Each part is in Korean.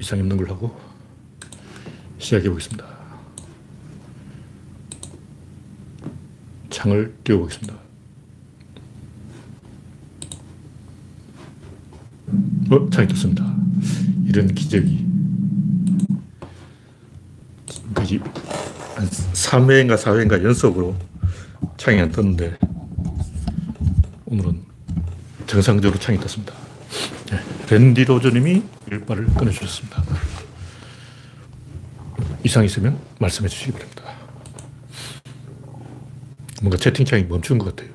이상 없는 걸 하고 시작해 보겠습니다. 창을 띄워보겠습니다. 어, 창이 떴습니다. 이런 기적이. 한 3회인가 4회인가 연속으로 창이 안 떴는데 오늘은 정상적으로 창이 떴습니다. 네, 랜디 로저님이 일발을 끊어주셨습니다. 이상 있으면 말씀해 주시기 바랍니다. 뭔가 채팅창이 멈춘 것 같아요.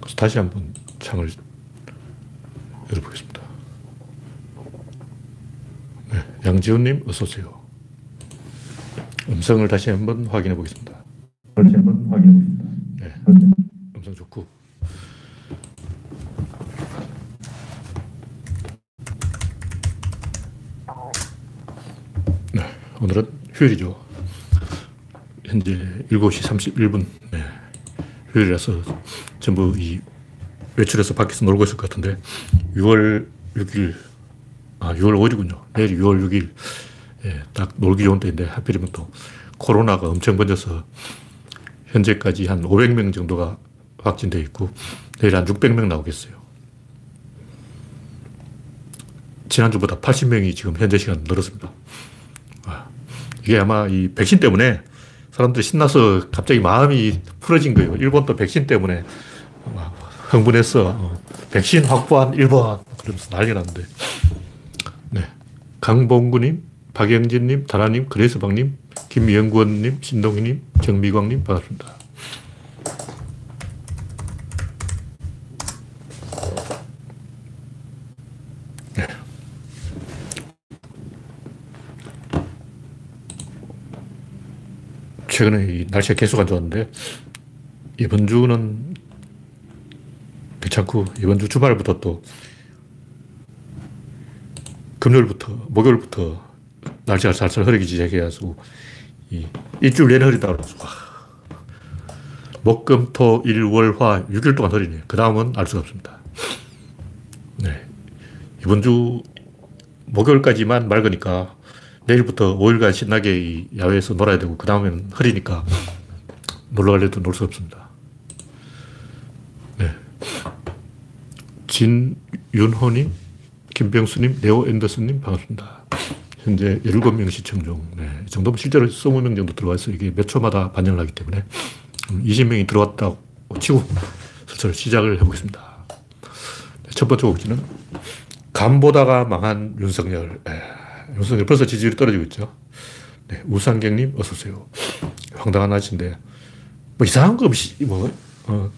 그래서 다시 한번 창을 열어보겠습니다. 네, 양지훈님 어서 오세요. 음성을 다시 한번 확인해 보겠습니다. 다시 한번 확인해 보겠습니다. 네, 음성 좋고. 네, 오늘은 휴일이죠. 현재 7시 31분. 네, 휴일이라서 전부 이 외출해서 밖에서 놀고 있을 것 같은데 6월 6일, 아, 6월 5일이군요. 내일 6월 6일. 예, 딱 놀기 좋은 때인데 하필이면 또 코로나가 엄청 번져서 현재까지 한 500명 정도가 확진되어 있고 내일 한 600명 나오겠어요. 지난주보다 80명이 지금 현재 시간 늘었습니다. 아, 이게 아마 이 백신 때문에 사람들이 신나서 갑자기 마음이 풀어진 거예요. 일본도 백신 때문에 흥분해서 어, 백신 확보한 일본 그러면서 난리 났는데 네. 강봉구님, 박영진님, 다나님, 그레스방님, 김영구원님, 신동희님, 정미광님 반갑습니다. 최근에 이 날씨가 계속 안 좋았는데 이번 주는 괜찮고 이번 주 주말부터 또 금요일부터 목요일부터 날씨가 살살 흐리기 시작해가지고 이 일주일 내내 흐리다 그러고 목금토 일월화 6일 동안 흐리네요. 그 다음은 알 수가 없습니다. 네 이번 주 목요일까지만 맑으니까 내일부터 5일간 신나게 야외에서 놀아야 되고 그 다음엔 흐리니까 놀러 갈래도 놀 수 없습니다. 네. 진윤호님, 김병수님, 네오 앤더슨님 반갑습니다. 현재 17명 시청 중. 네. 이 정도면 실제로 20명 정도 들어와 있어 이게 몇 초마다 반영을 하기 때문에 20명이 들어왔다고 치고 슬슬 시작을 해보겠습니다. 네, 첫 번째 곡지는 간 보다가 망한 윤석열. 네. 윤석열 벌써 지지율이 떨어지고 있죠. 네. 우상경님 어서 오세요. 황당한 아저씨인데 뭐 이상한 거 없이 뭐 어,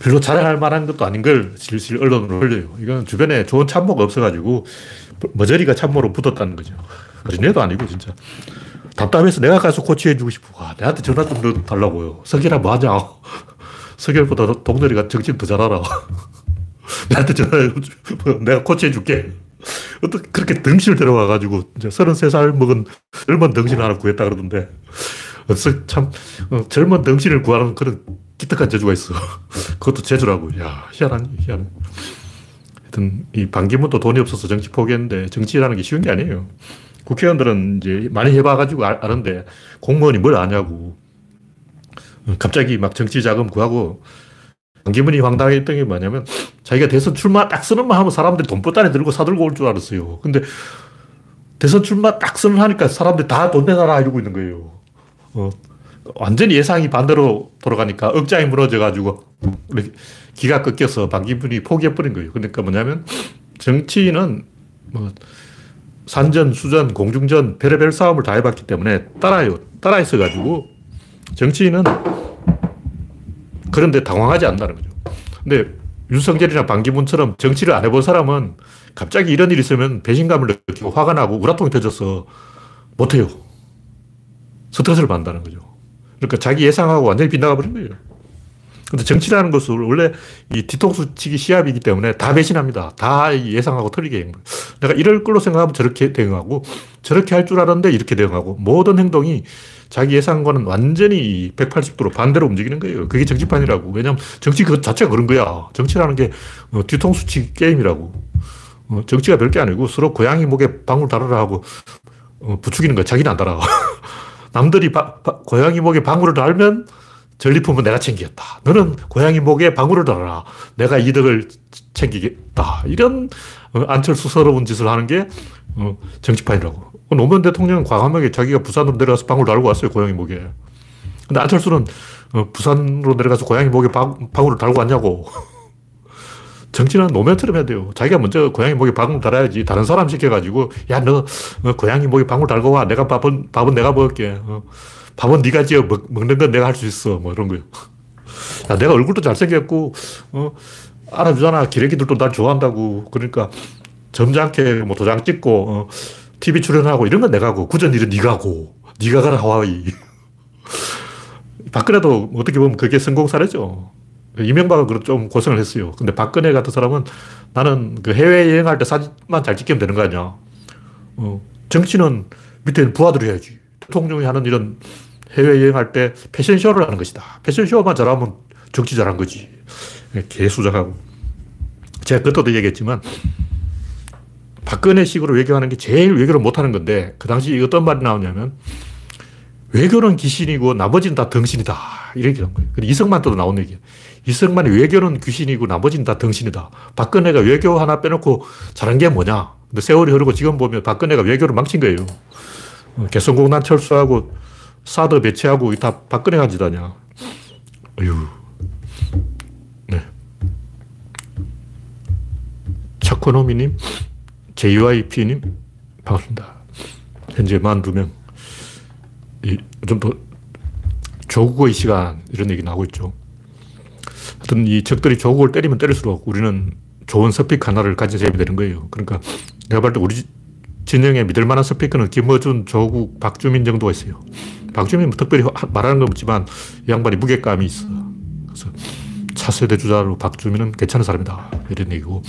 별로 자랑할 만한 것도 아닌 걸 질질 언론으로 흘려요. 이건 주변에 좋은 참모가 없어가지고 머저리가 참모로 붙었다는 거죠. 어린애도 아니고 진짜. 답답해서 내가 가서 코치해주고 싶어. 와, 내한테 전화 좀 달라고요. 석열아 뭐 하냐. 석열보다 동렬이가 정신 더 잘 알아. 나한테 전화해. 내가 코치해줄게. 어떻게 그렇게 덩신을 데려와가지고 이제 33살 먹은 젊은 덩신 하나 구했다 그러던데. 참, 어, 젊은 덩신을 구하는 그런 기특한 재주가 있어. 그것도 재주라고. 야, 희한한, 희한해. 하여튼, 이 반기문도 돈이 없어서 정치 포기했는데, 정치라는 게 쉬운 게 아니에요. 국회의원들은 이제 많이 해봐가지고 아, 아는데, 공무원이 뭘 아냐고. 갑자기 막 정치 자금 구하고, 반기문이 황당했던 게 뭐냐면, 자기가 대선 출마 딱 선언만 하면 사람들이 돈보따리 들고 사들고 올 줄 알았어요. 근데, 대선 출마 딱 선언하니까 사람들이 다 돈 내놔라 이러고 있는 거예요. 어, 완전히 예상이 반대로 돌아가니까 억장이 무너져가지고 기가 꺾여서 반기문이 포기해버린 거예요. 그러니까 뭐냐면 정치인은 뭐 산전, 수전, 공중전, 별의별 싸움을 다 해봤기 때문에 따라요. 따라 있어가지고 정치인은 그런데 당황하지 않는다는 거죠. 근데 윤석열이나 반기문처럼 정치를 안 해본 사람은 갑자기 이런 일이 있으면 배신감을 느끼고 화가 나고 우라통이 터져서 못해요. 스트레스를 받는다는 거죠. 그러니까 자기 예상하고 완전히 빗나가 버린 거예요. 근데 정치라는 것은 원래 이 뒤통수 치기 시합이기 때문에 다 배신합니다. 다 예상하고 틀리게. 내가 이럴 걸로 생각하면 저렇게 대응하고 저렇게 할 줄 알았는데 이렇게 대응하고 모든 행동이 자기 예상과는 완전히 180도로 반대로 움직이는 거예요. 그게 정치판이라고. 왜냐하면 정치 그 자체가 그런 거야. 정치라는 게 어, 뒤통수 치기 게임이라고. 어, 정치가 별게 아니고 서로 고양이 목에 방울 달아라 하고 어, 부추기는 거야. 자기는 안 달아. 남들이 바, 바, 고양이 목에 방울을 달면 전리품은 내가 챙기겠다. 너는 고양이 목에 방울을 달아라. 내가 이득을 챙기겠다. 이런 어, 안철수스러운 짓을 하는 게 어, 정치판이라고. 노무현 대통령은 과감하게 자기가 부산으로 내려가서 방울 달고 왔어요. 고양이 목에. 근데 안철수는 어, 부산으로 내려가서 고양이 목에 방, 방울을 달고 왔냐고. 정치는 노면처럼 해야 돼요. 자기가 먼저 고양이 목에 방울 달아야지. 다른 사람 시켜가지고, 야, 너 어, 고양이 목에 방울 달고 와. 내가 밥은, 밥은 내가 먹을게. 어, 밥은 네가 지어 먹, 먹는 건 내가 할 수 있어. 뭐 이런 거요. 야, 내가 얼굴도 잘생겼고, 어, 알아주잖아. 기레기들도 날 좋아한다고. 그러니까 점잖게 뭐 도장 찍고, 어, TV 출연하고 이런 건 내가 하고, 구전 일은 네가 하고, 네가 가라 하와이. 박근혜도 어떻게 보면 그게 성공 사례죠. 이명박은 좀 고생을 했어요. 근데 박근혜 같은 사람은 나는 그 해외 여행할 때 사진만 잘 찍으면 되는 거 아니야. 어, 정치는 밑에 부하들이 해야지. 대통령이 하는 이런 해외 여행할 때 패션쇼를 하는 것이다. 패션쇼만 잘하면 정치 잘한 거지. 개수작하고. 제가 그때도 얘기했지만 박근혜 식으로 외교하는 게 제일 외교를 못하는 건데 그 당시 어떤 말이 나오냐면 외교는 귀신이고 나머지는 다 덩신이다. 이렇게 한 거예요. 이승만 때도 나온 얘기예요. 이승만이 외교는 귀신이고 나머지는 다 덩신이다. 박근혜가 외교 하나 빼놓고 잘한 게 뭐냐. 근데 세월이 흐르고 지금 보면 박근혜가 외교를 망친 거예요. 어, 개성공단 철수하고 사드 배치하고 다 박근혜가 아니야. 어휴. 네. 차코노미님, JYP님, 반갑습니다. 현재 42명. 좀더 조국의 시간 이런 얘기 나오고 있죠. 하여튼 이 적들이 조국을 때리면 때릴수록 우리는 좋은 스픽 하나를 가진 셈이 되는 거예요. 그러니까 내가 볼때 우리 진영에 믿을 만한 스피커는 김어준, 조국, 박주민 정도가 있어요. 박주민 뭐 특별히 말하는 건 없지만 이 양반이 무게감이 있어. 그래서 차세대 주자로 박주민은 괜찮은 사람이다. 이런 얘기고.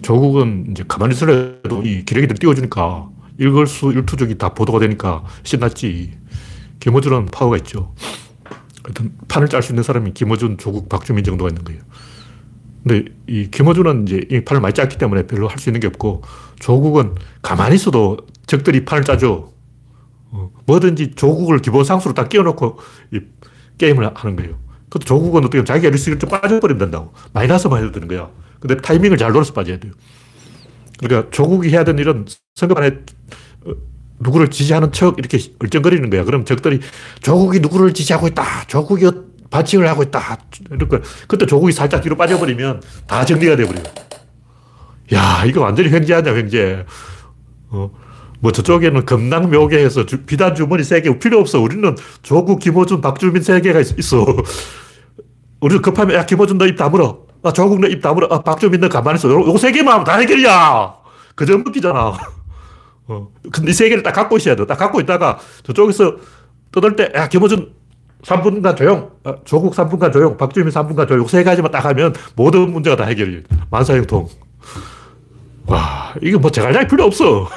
조국은 이제 가만히 있으려도 이 기레기들 띄워주니까 일걸수 일투족이 다 보도가 되니까 신났지. 김어준은 파워가 있죠. 하여튼 판을 짤 수 있는 사람이 김어준, 조국, 박주민 정도가 있는 거예요. 근데 이 김어준은 이제 이 판을 많이 짰기 때문에 별로 할 수 있는 게 없고 조국은 가만히 있어도 적들이 판을 짜죠. 어, 뭐든지 조국을 기본 상수로 딱 끼워놓고 이 게임을 하는 거예요. 그것도 조국은 어떻게 자기가 리스크를 좀 빠져버리면 된다고. 마이너스만 해도 되는 거야. 근데 타이밍을 잘 노려서 빠져야 돼요. 그러니까 조국이 해야 되는 일은 선거판에 어, 누구를 지지하는 척 이렇게 얼쩡거리는 거야. 그럼 적들이 조국이 누구를 지지하고 있다. 조국이 반칙을 하고 있다. 이렇게. 그때 조국이 살짝 뒤로 빠져버리면 다 정리가 돼버려요. 야, 이거 완전히 횡재하냐, 횡재. 어, 뭐 저쪽에는 금낭 묘계 해서 비단 주머니 세 개 필요 없어. 우리는 조국, 김호준, 박주민 세 개가 있어. 우리 급하면, 야, 김호준 너 입 다물어. 아, 조국 너 입 다물어. 아, 박주민 너 가만히 있어. 요거 세 개만 하면 다 해결이야. 그 정도 끼잖아. 어. 근데 이 세 개를 딱 갖고 있어야 돼. 딱 갖고 있다가 저쪽에서 떠들 때, 야, 김호준 3분간 조용, 아, 조국 3분간 조용, 박주민 3분간 조용, 세 가지만 딱 하면 모든 문제가 다 해결이 만사형통. 와, 이거 뭐 제갈량이 필요 없어.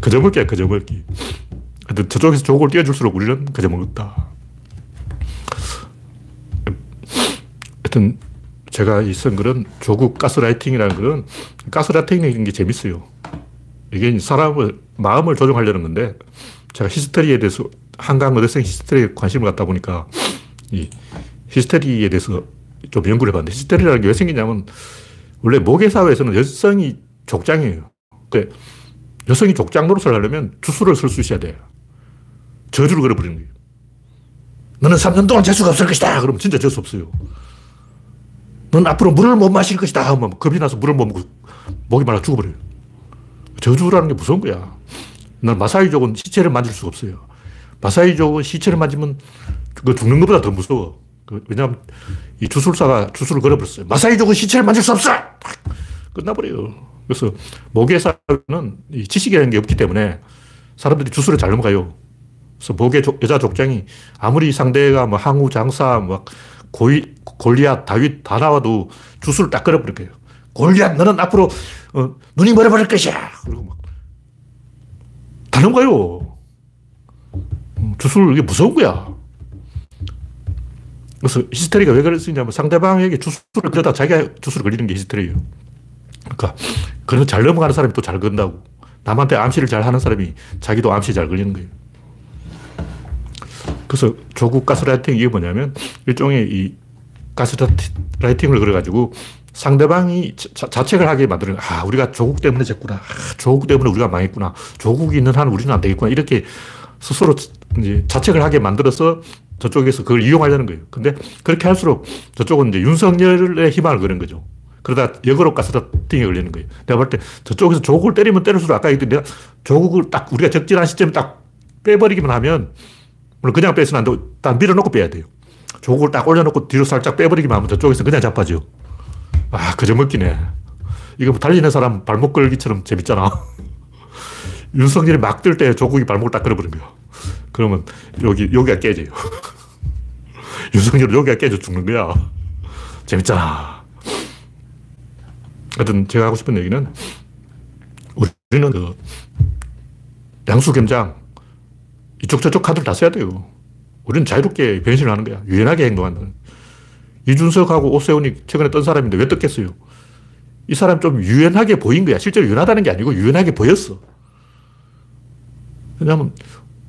그저 먹기야, 그저 먹기. 근데 저쪽에서 조국을 띄워줄수록 우리는 그저 먹었다. 하여튼, 제가 이 선글은 조국 가스라이팅이라는 것은 가스라이팅이라는 게 재밌어요. 이게 사람을, 마음을 조종하려는 건데, 제가 히스테리에 대해서, 한강 어대생 히스테리에 관심을 갖다 보니까, 이 히스테리에 대해서 좀 연구를 해봤는데, 히스테리라는 게 왜 생기냐면, 원래 모계사회에서는 여성이 족장이에요. 그 여성이 족장 노릇을 하려면 주술을 쓸 수 있어야 돼요. 저주를 걸어버리는 거예요. 너는 3년 동안 재수가 없을 것이다. 그러면 진짜 재수 없어요. 넌 앞으로 물을 못 마실 것이다. 하면 겁이 나서 물을 못 먹고 목이 말라 죽어버려요. 저주라는 게 무서운 거야. 난 마사이족은 시체를 만질 수가 없어요. 마사이족은 시체를 만지면 그 죽는 것보다 더 무서워. 그 왜냐하면 이 주술사가 주술을 걸어버렸어요. 마사이족은 시체를 만질 수 없어! 끝나버려요. 그래서 모계사는 이 지식이라는 게 없기 때문에 사람들이 주술에 잘 넘어가요. 그래서 모계 여자 족장이 아무리 상대가 뭐 항우, 장사, 막 고이, 골리앗, 다윗 다 나와도 주술을 딱 걸어버릴 거예요. 골리앗, 너는 앞으로 어, 눈이 멀어버릴 것이야. 그리고 막. 다 넘어가요. 음, 주술, 이게 무서운 거야. 그래서 히스테리가 왜 있냐면 상대방에게 주술을 걸다 자기가 주술을 걸리는 게 히스테리예요. 그러니까 그런 잘 넘어가는 사람이 또 잘 건다고. 남한테 암시를 잘 하는 사람이 자기도 암시 잘 걸리는 거예요. 그래서 조국 가스라이팅 이게 뭐냐면 일종의 이 가스라이팅을 그려가지고 상대방이 자, 책을 하게 만드는 아 우리가 조국 때문에 졌구나 아, 조국 때문에 우리가 망했구나 조국이 있는 한 우리는 안 되겠구나 이렇게 스스로 이제 자책을 하게 만들어서 저쪽에서 그걸 이용하려는 거예요. 근데 그렇게 할수록 저쪽은 이제 윤석열의 희망을 거는 거죠. 그러다 역으로 가스라팅에 걸리는 거예요. 내가 볼 때 저쪽에서 조국을 때리면 때릴수록 아까 얘기했던 내가 조국을 딱 우리가 적절한 시점에 딱 빼버리기만 하면 물론 그냥 빼서는 안 되고 딱 밀어놓고 빼야 돼요. 조국을 딱 올려놓고 뒤로 살짝 빼버리기만 하면 저쪽에서 그냥 자빠져. 아, 그저 먹기네. 이거 뭐 달리는 사람 발목 걸기처럼 재밌잖아. 윤석열이 막 뜰 때 조국이 발목을 딱 걸어버린 거야. 그러면 여기, 여기가 깨져요. 윤석열 여기가 깨져 죽는 거야. 재밌잖아. 하여튼 제가 하고 싶은 얘기는 우리는 그 양수겸장 이쪽 저쪽 카드를 다 써야 돼요. 우리는 자유롭게 변신을 하는 거야. 유연하게 행동하는. 이준석하고 오세훈이 최근에 떤 사람인데 왜 떴겠어요? 이 사람 좀 유연하게 보인 거야. 실제로 유연하다는 게 아니고 유연하게 보였어. 왜냐하면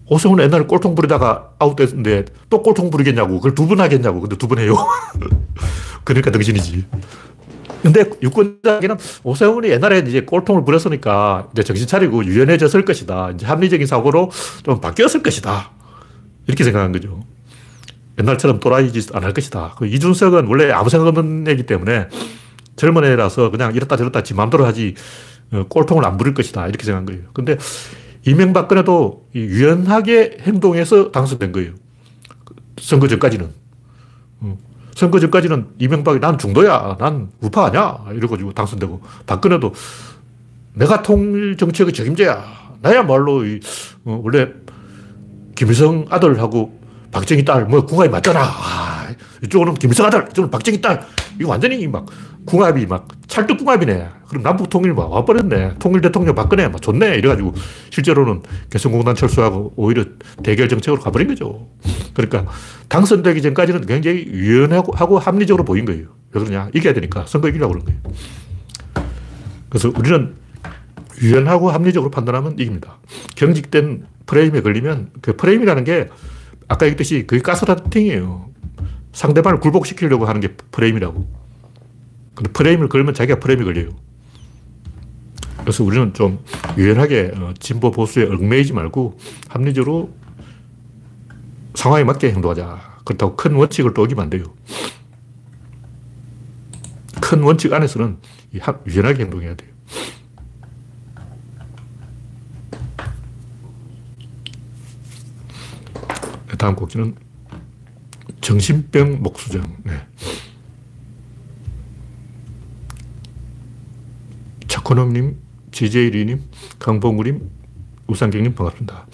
오세훈은 옛날에 꼴통 부리다가 아웃됐는데 또 꼴통 부리겠냐고. 그걸 두 번 하겠냐고. 근데 두 번 해요. 그러니까 등신이지. 근데 유권자에게는 오세훈이 옛날에 이제 꼴통을 부렸으니까 이제 정신 차리고 유연해졌을 것이다. 이제 합리적인 사고로 좀 바뀌었을 것이다. 이렇게 생각한 거죠. 옛날처럼 또라이 짓 안 할 것이다. 그 이준석은 원래 아무 생각 없는 애기 때문에 젊은 애라서 그냥 이렇다 저렇다 지 마음대로 하지 어, 꼴통을 안 부릴 것이다. 이렇게 생각한 거예요. 근데 이명박근혜도 유연하게 행동해서 당선된 거예요. 선거 전까지는. 어, 선거 전까지는 이명박이 난 중도야. 난 우파 아니야. 이러고 당선되고. 박근혜도 내가 통일 정책의 책임자야. 나야말로 이, 어, 원래 김일성 아들하고 박정희 딸, 뭐, 궁합이 맞잖아. 아, 이쪽은 김일성 아들, 이쪽은 박정희 딸. 이거 완전히 막, 궁합이 막, 찰떡궁합이네. 그럼 남북 통일 막 와버렸네. 통일 대통령 박근혜 막 좋네. 이래가지고, 실제로는 개성공단 철수하고 오히려 대결 정책으로 가버린 거죠. 그러니까, 당선되기 전까지는 굉장히 유연하고 하고 합리적으로 보인 거예요. 왜 그러냐. 이겨야 되니까. 선거 이기려고 그런 거예요. 그래서 우리는 유연하고 합리적으로 판단하면 이깁니다. 경직된 프레임에 걸리면 그 프레임이라는 게 아까 얘기했듯이 그게 가스라팅이에요. 상대방을 굴복시키려고 하는 게 프레임이라고. 근데 프레임을 걸면 자기가 프레임이 걸려요. 그래서 우리는 좀 유연하게 어, 진보 보수에 얽매이지 말고 합리적으로 상황에 맞게 행동하자. 그렇다고 큰 원칙을 또 어기면 안 돼요. 큰 원칙 안에서는 유연하게 행동해야 돼요. 다음 곡지는 정신병 목수정. 네. 차코놈님, 지제이리님, 강봉우님, 우상경님 반갑습니다.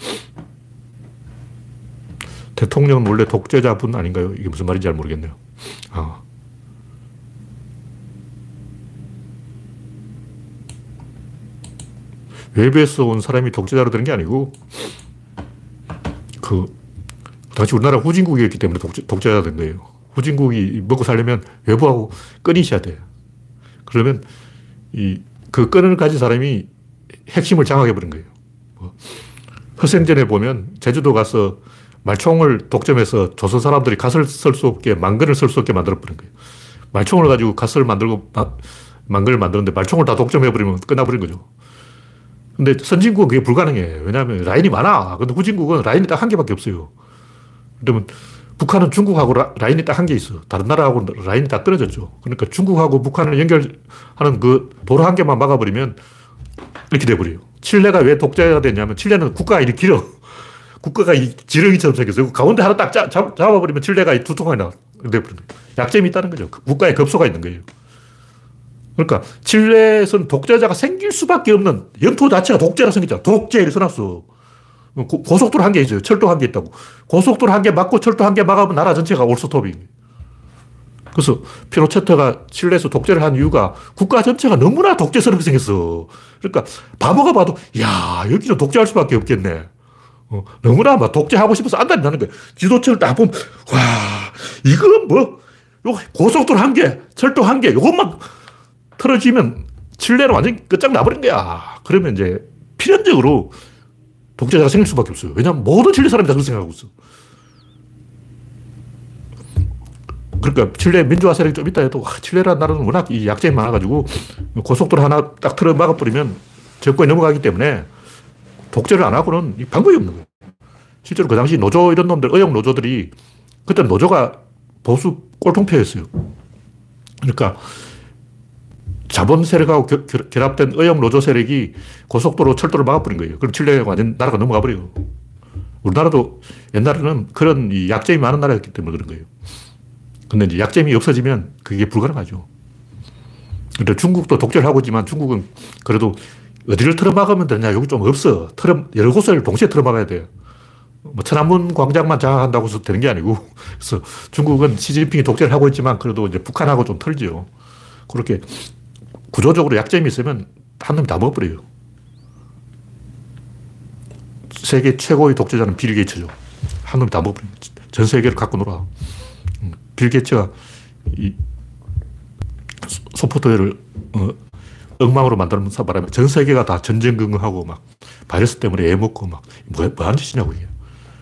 대통령은 원래 독재자분 아닌가요? 이게 무슨 말인지 잘 모르겠네요. 아. 외부에서 온 사람이 독재자로 되는 게 아니고, 그, 당시 우리나라 후진국이었기 때문에 독재, 독재가 된 거예요. 후진국이 먹고 살려면 외부하고 끈이 있어야 돼요. 그러면 이, 그 끈을 가진 사람이 핵심을 장악해버린 거예요. 뭐, 허생전에 보면 제주도 가서 말총을 독점해서 조선 사람들이 갓을 쓸 수 없게, 망근을 쓸 수 없게 만들어버린 거예요. 말총을 가지고 갓을 만들고, 망근을 만드는데 말총을 다 독점해버리면 끝나버린 거죠. 근데 선진국은 그게 불가능해. 왜냐하면 라인이 많아. 근데 후진국은 라인이 딱 한 개밖에 없어요. 그러면 북한은 중국하고 라, 인이 딱 한 개 있어. 다른 나라하고 라인이 다 떨어졌죠. 그러니까 중국하고 북한을 연결하는 그 도로 한 개만 막아버리면 이렇게 돼버려요. 칠레가 왜 독재가 됐냐면 칠레는 국가가 이렇게 길어. 국가가 이 지렁이처럼 생겼어요. 가운데 하나 딱 잡, 잡아버리면 칠레가 두통이 나. 돼버리는 거예요. 약점이 있다는 거죠. 그 국가의 급소가 있는 거예요. 그러니까 칠레에서는 독재자가 생길 수밖에 없는 영토 자체가 독재라 생겼잖아. 독재 이렇게 써놨어. 고, 속도로 한 개 있어요. 철도 한 개 있다고. 고속도로 한 개 막고 철도 한 개 막으면 나라 전체가 올스톱이. 그래서 피노체트가 칠레에서 독재를 한 이유가 국가 전체가 너무나 독재스럽게 생겼어. 그러니까 바보가 봐도 야 여기는 독재할 수밖에 없겠네. 어, 너무나 막 독재하고 싶어서 안달이 나는 거야. 지도체를 딱 보면 와 이건 뭐 고속도로 한 개, 철도 한 개, 이것만 틀어지면 칠레는 완전히 끝장 나버린 거야. 그러면 이제 필연적으로 독재자가 생길 수밖에 없어요. 왜냐하면 모든 칠레 사람이 다 그렇게 생각하고 있어. 그러니까 칠레 민주화 세력이 좀 있다 해도 칠레라는 나라는 워낙 이 약점이 많아가지고 고속도로 하나 딱 틀어 막아버리면 정권이 넘어가기 때문에 독재를 안 하고는 방법이 없는 거예요. 실제로 그 당시 노조 이런 놈들, 의용 노조들이 그때 노조가 보수 꼴통표였어요. 그러니까 자본 세력하고 겨, 결합된 의용 노조 세력이 고속도로 철도를 막아버린 거예요. 그럼 칠레가 완전 나라가 넘어가 버려요. 우리나라도 옛날에는 그런 약점이 많은 나라였기 때문에 그런 거예요. 근데 이제 약점이 없어지면 그게 불가능하죠. 근데 중국도 독재를 하고 있지만 중국은 그래도 어디를 틀어막으면 되냐? 여기 좀 없어. 틀어, 여러 곳을 동시에 틀어막아야 돼요. 뭐 천안문 광장만 장악한다고 해서 되는 게 아니고 그래서 중국은 시진핑이 독재를 하고 있지만 그래도 이제 북한하고 좀 털죠. 그렇게 구조적으로 약점이 있으면 한 놈이 다 먹어버려요. 세계 최고의 독재자는 빌 게이츠죠. 한 놈이 다 먹어버려요. 전 세계를 갖고 놀아. 음, 빌 게이츠가 이 소프트웨어를 어, 엉망으로 만들면서 말하면 전 세계가 다 전쟁긍긍하고 막 바이러스 때문에 애 먹고 막 뭐, 뭐하는 짓이냐고 이게.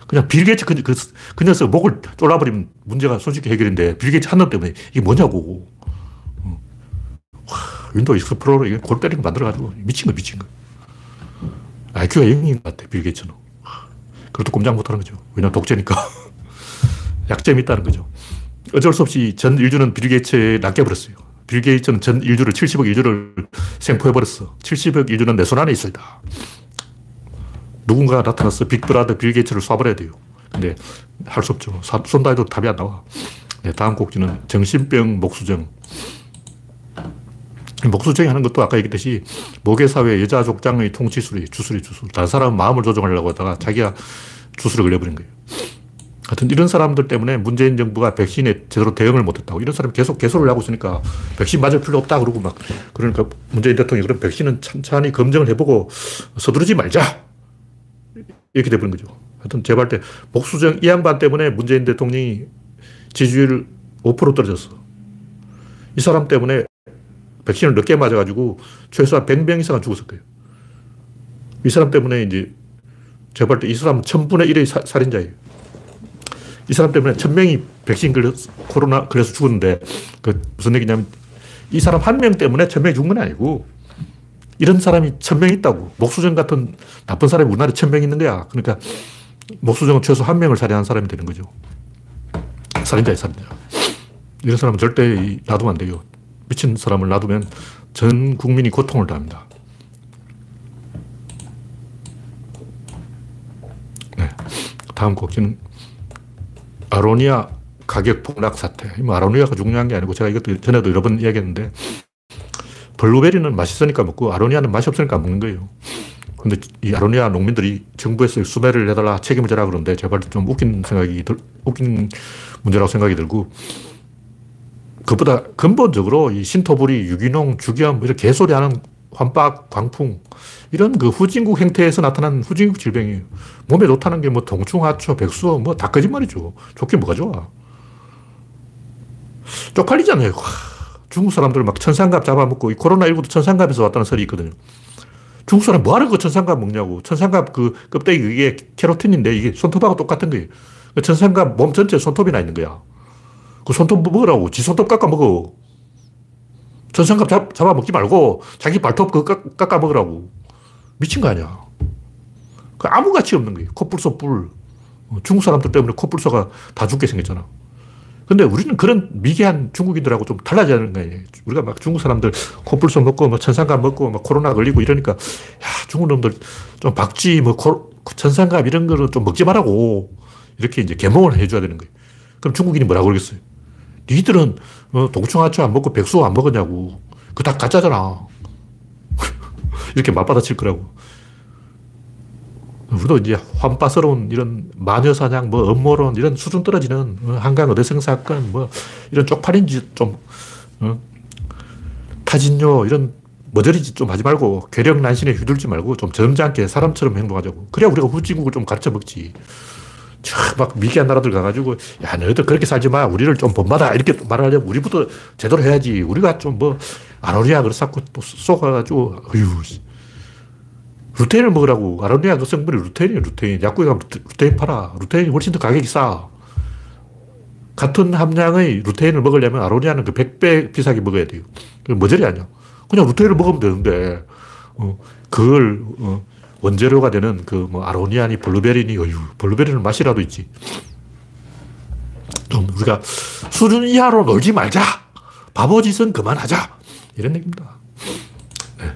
그냥 빌 게이츠 그, 그, 그 녀석 목을 졸라버리면 문제가 손쉽게 해결인데 빌 게이츠 한 놈 때문에 이게 뭐냐고. 윈도우 익스플로러 이게 골 때리는 거 만들어가지고 미친 거 미친 거. IQ가 0인 것 같아, 빌 게이츠는. 그래도 꼼짝 못 하는 거죠. 왜냐면 독재니까. 약점이 있다는 거죠. 어쩔 수 없이 전 인류는 빌 게이츠에 낚여버렸어요. 빌 게이츠는 전 인류를 70억 인류를 생포해버렸어. 70억 인류는 내 손 안에 있어 있다. 누군가 나타나서 빅브라더 빌 게이츠를 쏴버려야 돼요. 근데 할 수 없죠. 쏜다 해도 답이 안 나와. 네, 다음 곡지는 정신병 목수정. 목수정이 하는 것도 아까 얘기했듯이 모계사회 여자 족장의 통치술이 주술이 주술. 다른 사람은 마음을 조종하려고 하다가 자기가 주술을 걸려버린 거예요. 하여튼 이런 사람들 때문에 문재인 정부가 백신에 제대로 대응을 못했다고. 이런 사람이 계속 개소를 하고 있으니까 백신 맞을 필요 없다 그러고 막 그러니까 문재인 대통령이 그럼 백신은 천천히 검증을 해보고 서두르지 말자. 이렇게 돼버린 거죠. 하여튼 제발 때 목수정 이 양반 때문에 문재인 대통령이 지지율 5% 떨어졌어. 이 사람 때문에 백신을 늦게 맞아가지고 최소한 100명 이상은 죽었을 거예요. 이 사람 때문에 이제 제가 볼이 사람은 천분의 일의 사, 살인자예요. 이 사람 때문에 천 명이 백신 걸려 코로나 걸려서 죽었는데 그 무슨 얘기냐면 이 사람 한 명 때문에 천 명이 죽은 건 아니고 이런 사람이 천명 있다고. 목수정 같은 나쁜 사람이 우리나라에 천명 있는 거야. 그러니까 목수정은 최소 한 명을 살해한 사람이 되는 거죠. 살인자예 살인자. 이런 사람은 절대 놔두면 안 돼요. 미친 사람을 놔두면 전 국민이 고통을 당합니다. 네. 다음 곡지는 아로니아 가격 폭락 사태. 뭐 아로니아가 중요한 게 아니고 제가 이것도 전에도 여러 번 이야기했는데 블루베리는 맛있으니까 먹고 아로니아는 맛이 없으니까 먹는 거예요. 근데 이 아로니아 농민들이 정부에서 수매를 해달라 책임을 져라 그러는데 제발 좀 웃긴 생각이 들, 웃긴 문제라고 생각이 들고 그보다 근본적으로 이 신토부리, 유기농, 뭐 이런 개소리 하는 환박, 광풍 이런 그 후진국 행태에서 나타난 후진국 질병이에요. 몸에 좋다는 게 뭐 동충, 하초, 백수 뭐다 거짓말이죠. 좋긴 뭐가 좋아. 쪽팔리잖아요. 중국 사람들 막 천상갑 잡아먹고 이 코로나19도 천상갑에서 왔다는 설이 있거든요. 중국 사람 뭐 하는 거 천상갑 먹냐고. 천상갑 그 껍데기 이게 캐로틴인데 이게 손톱하고 똑같은 거예요. 그 천상갑 몸 전체에 손톱이 나 있는 거야. 그 손톱 먹으라고. 지 손톱 깎아 먹어. 천상갑 잡, 잡아 먹지 말고 자기 발톱 그 깎, 깎아 먹으라고. 미친 거 아니야. 그 아무 가치 없는 거예요. 코뿔소 뿔. 어, 중국 사람들 때문에 코뿔소가 다 죽게 생겼잖아. 근데 우리는 그런 미개한 중국인들하고 좀 달라져야 하는 거예요. 우리가 막 중국 사람들 코뿔소 먹고 뭐 천상갑 먹고 막 코로나 걸리고 이러니까 야, 중국 놈들 좀 박쥐 뭐 코, 천상갑 이런 거는 좀 먹지 말라고 이렇게 이제 개몽을 해줘야 되는 거예요. 그럼 중국인이 뭐라고 그러겠어요? 니들은 어, 동충하초 안 먹고 백수 안 먹었냐고. 그다 가짜잖아. 이렇게 맞받아칠 거라고. 우리도 이제 환빠스러운 이런 마녀사냥, 뭐 음모론, 이런 수준 떨어지는 어, 한강 어대성 사건, 뭐 이런 쪽팔린 짓좀 어? 타진요 이런 머저리 짓 좀 하지 말고 괴력 난신에 휘둘지 말고 좀 점잖게 사람처럼 행동하자고. 그래야 우리가 후진국을 좀 가르쳐 먹지. 막 미개한 나라들 가가지고, 야, 너희들 그렇게 살지 마. 우리를 좀 본받아. 이렇게 말하려면 우리부터 제대로 해야지. 우리가 좀 뭐, 아로니아 그래서 또 쏘가가지고, 어휴. 루테인을 먹으라고. 아로니아 그 성분이 루테인이에요, 루테인. 약국에 가면 루테인 팔아. 루테인이 훨씬 더 가격이 싸. 같은 함량의 루테인을 먹으려면 아로니아는 그 100배 비싸게 먹어야 돼요. 그 머저리 아니야. 그냥 루테인을 먹으면 되는데, 어, 그걸, 어, 원재료가 되는 그 뭐 아로니아니 블루베리니, 어휴, 블루베리는 맛이라도 있지. 좀 우리가 수준 이하로 놀지 말자. 바보 짓은 그만하자. 이런 얘기입니다. 네.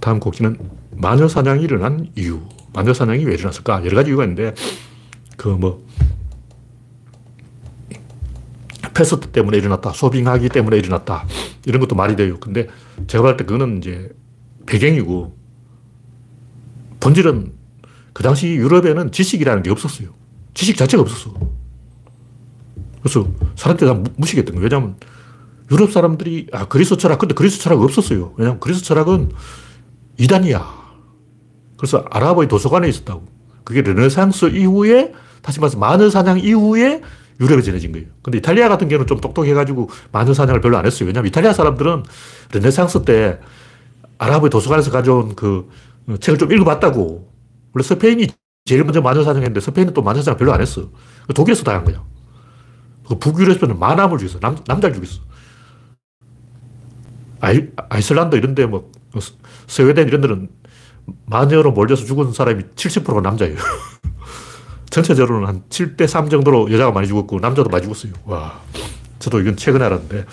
다음 곡지는 마녀 사냥이 일어난 이유. 마녀 사냥이 왜 일어났을까? 여러 가지 이유가 있는데, 그 뭐, 패스트 때문에 일어났다. 소빙하기 때문에 일어났다. 이런 것도 말이 돼요. 근데 제가 봤을 때 그거는 이제 배경이고, 본질은 그 당시 유럽에는 지식이라는 게 없었어요. 지식 자체가 없었어. 그래서 사람들이 다 무식했던 거예요. 왜냐하면 유럽 사람들이 아 그리스 철학 근데 그리스 철학 없었어요. 왜냐하면 그리스 철학은 이단이야. 그래서 아랍의 도서관에 있었다고. 그게 르네상스 이후에 다시 말해서 마늘 사냥 이후에 유럽에 전해진 거예요. 근데 이탈리아 같은 경우는 좀 똑똑해가지고 마늘 사냥을 별로 안 했어요. 왜냐하면 이탈리아 사람들은 르네상스 때 아랍의 도서관에서 가져온 그 책을 좀 읽어봤다고. 원래 스페인이 제일 먼저 마녀 사냥했는데 스페인은 또 마녀 사냥 별로 안 했어. 독일에서 다 한 거야. 그 북유럽에서는 만함을 죽였어. 남, 남자를 죽였어. 아이, 아이슬란드 이런 데 뭐 스웨덴 이런 데는 마녀로 몰려서 죽은 사람이 70%가 남자예요. 전체적으로는 한 7대 3 정도로 여자가 많이 죽었고 남자도 많이 죽었어요. 와. 저도 이건 최근에 알았는데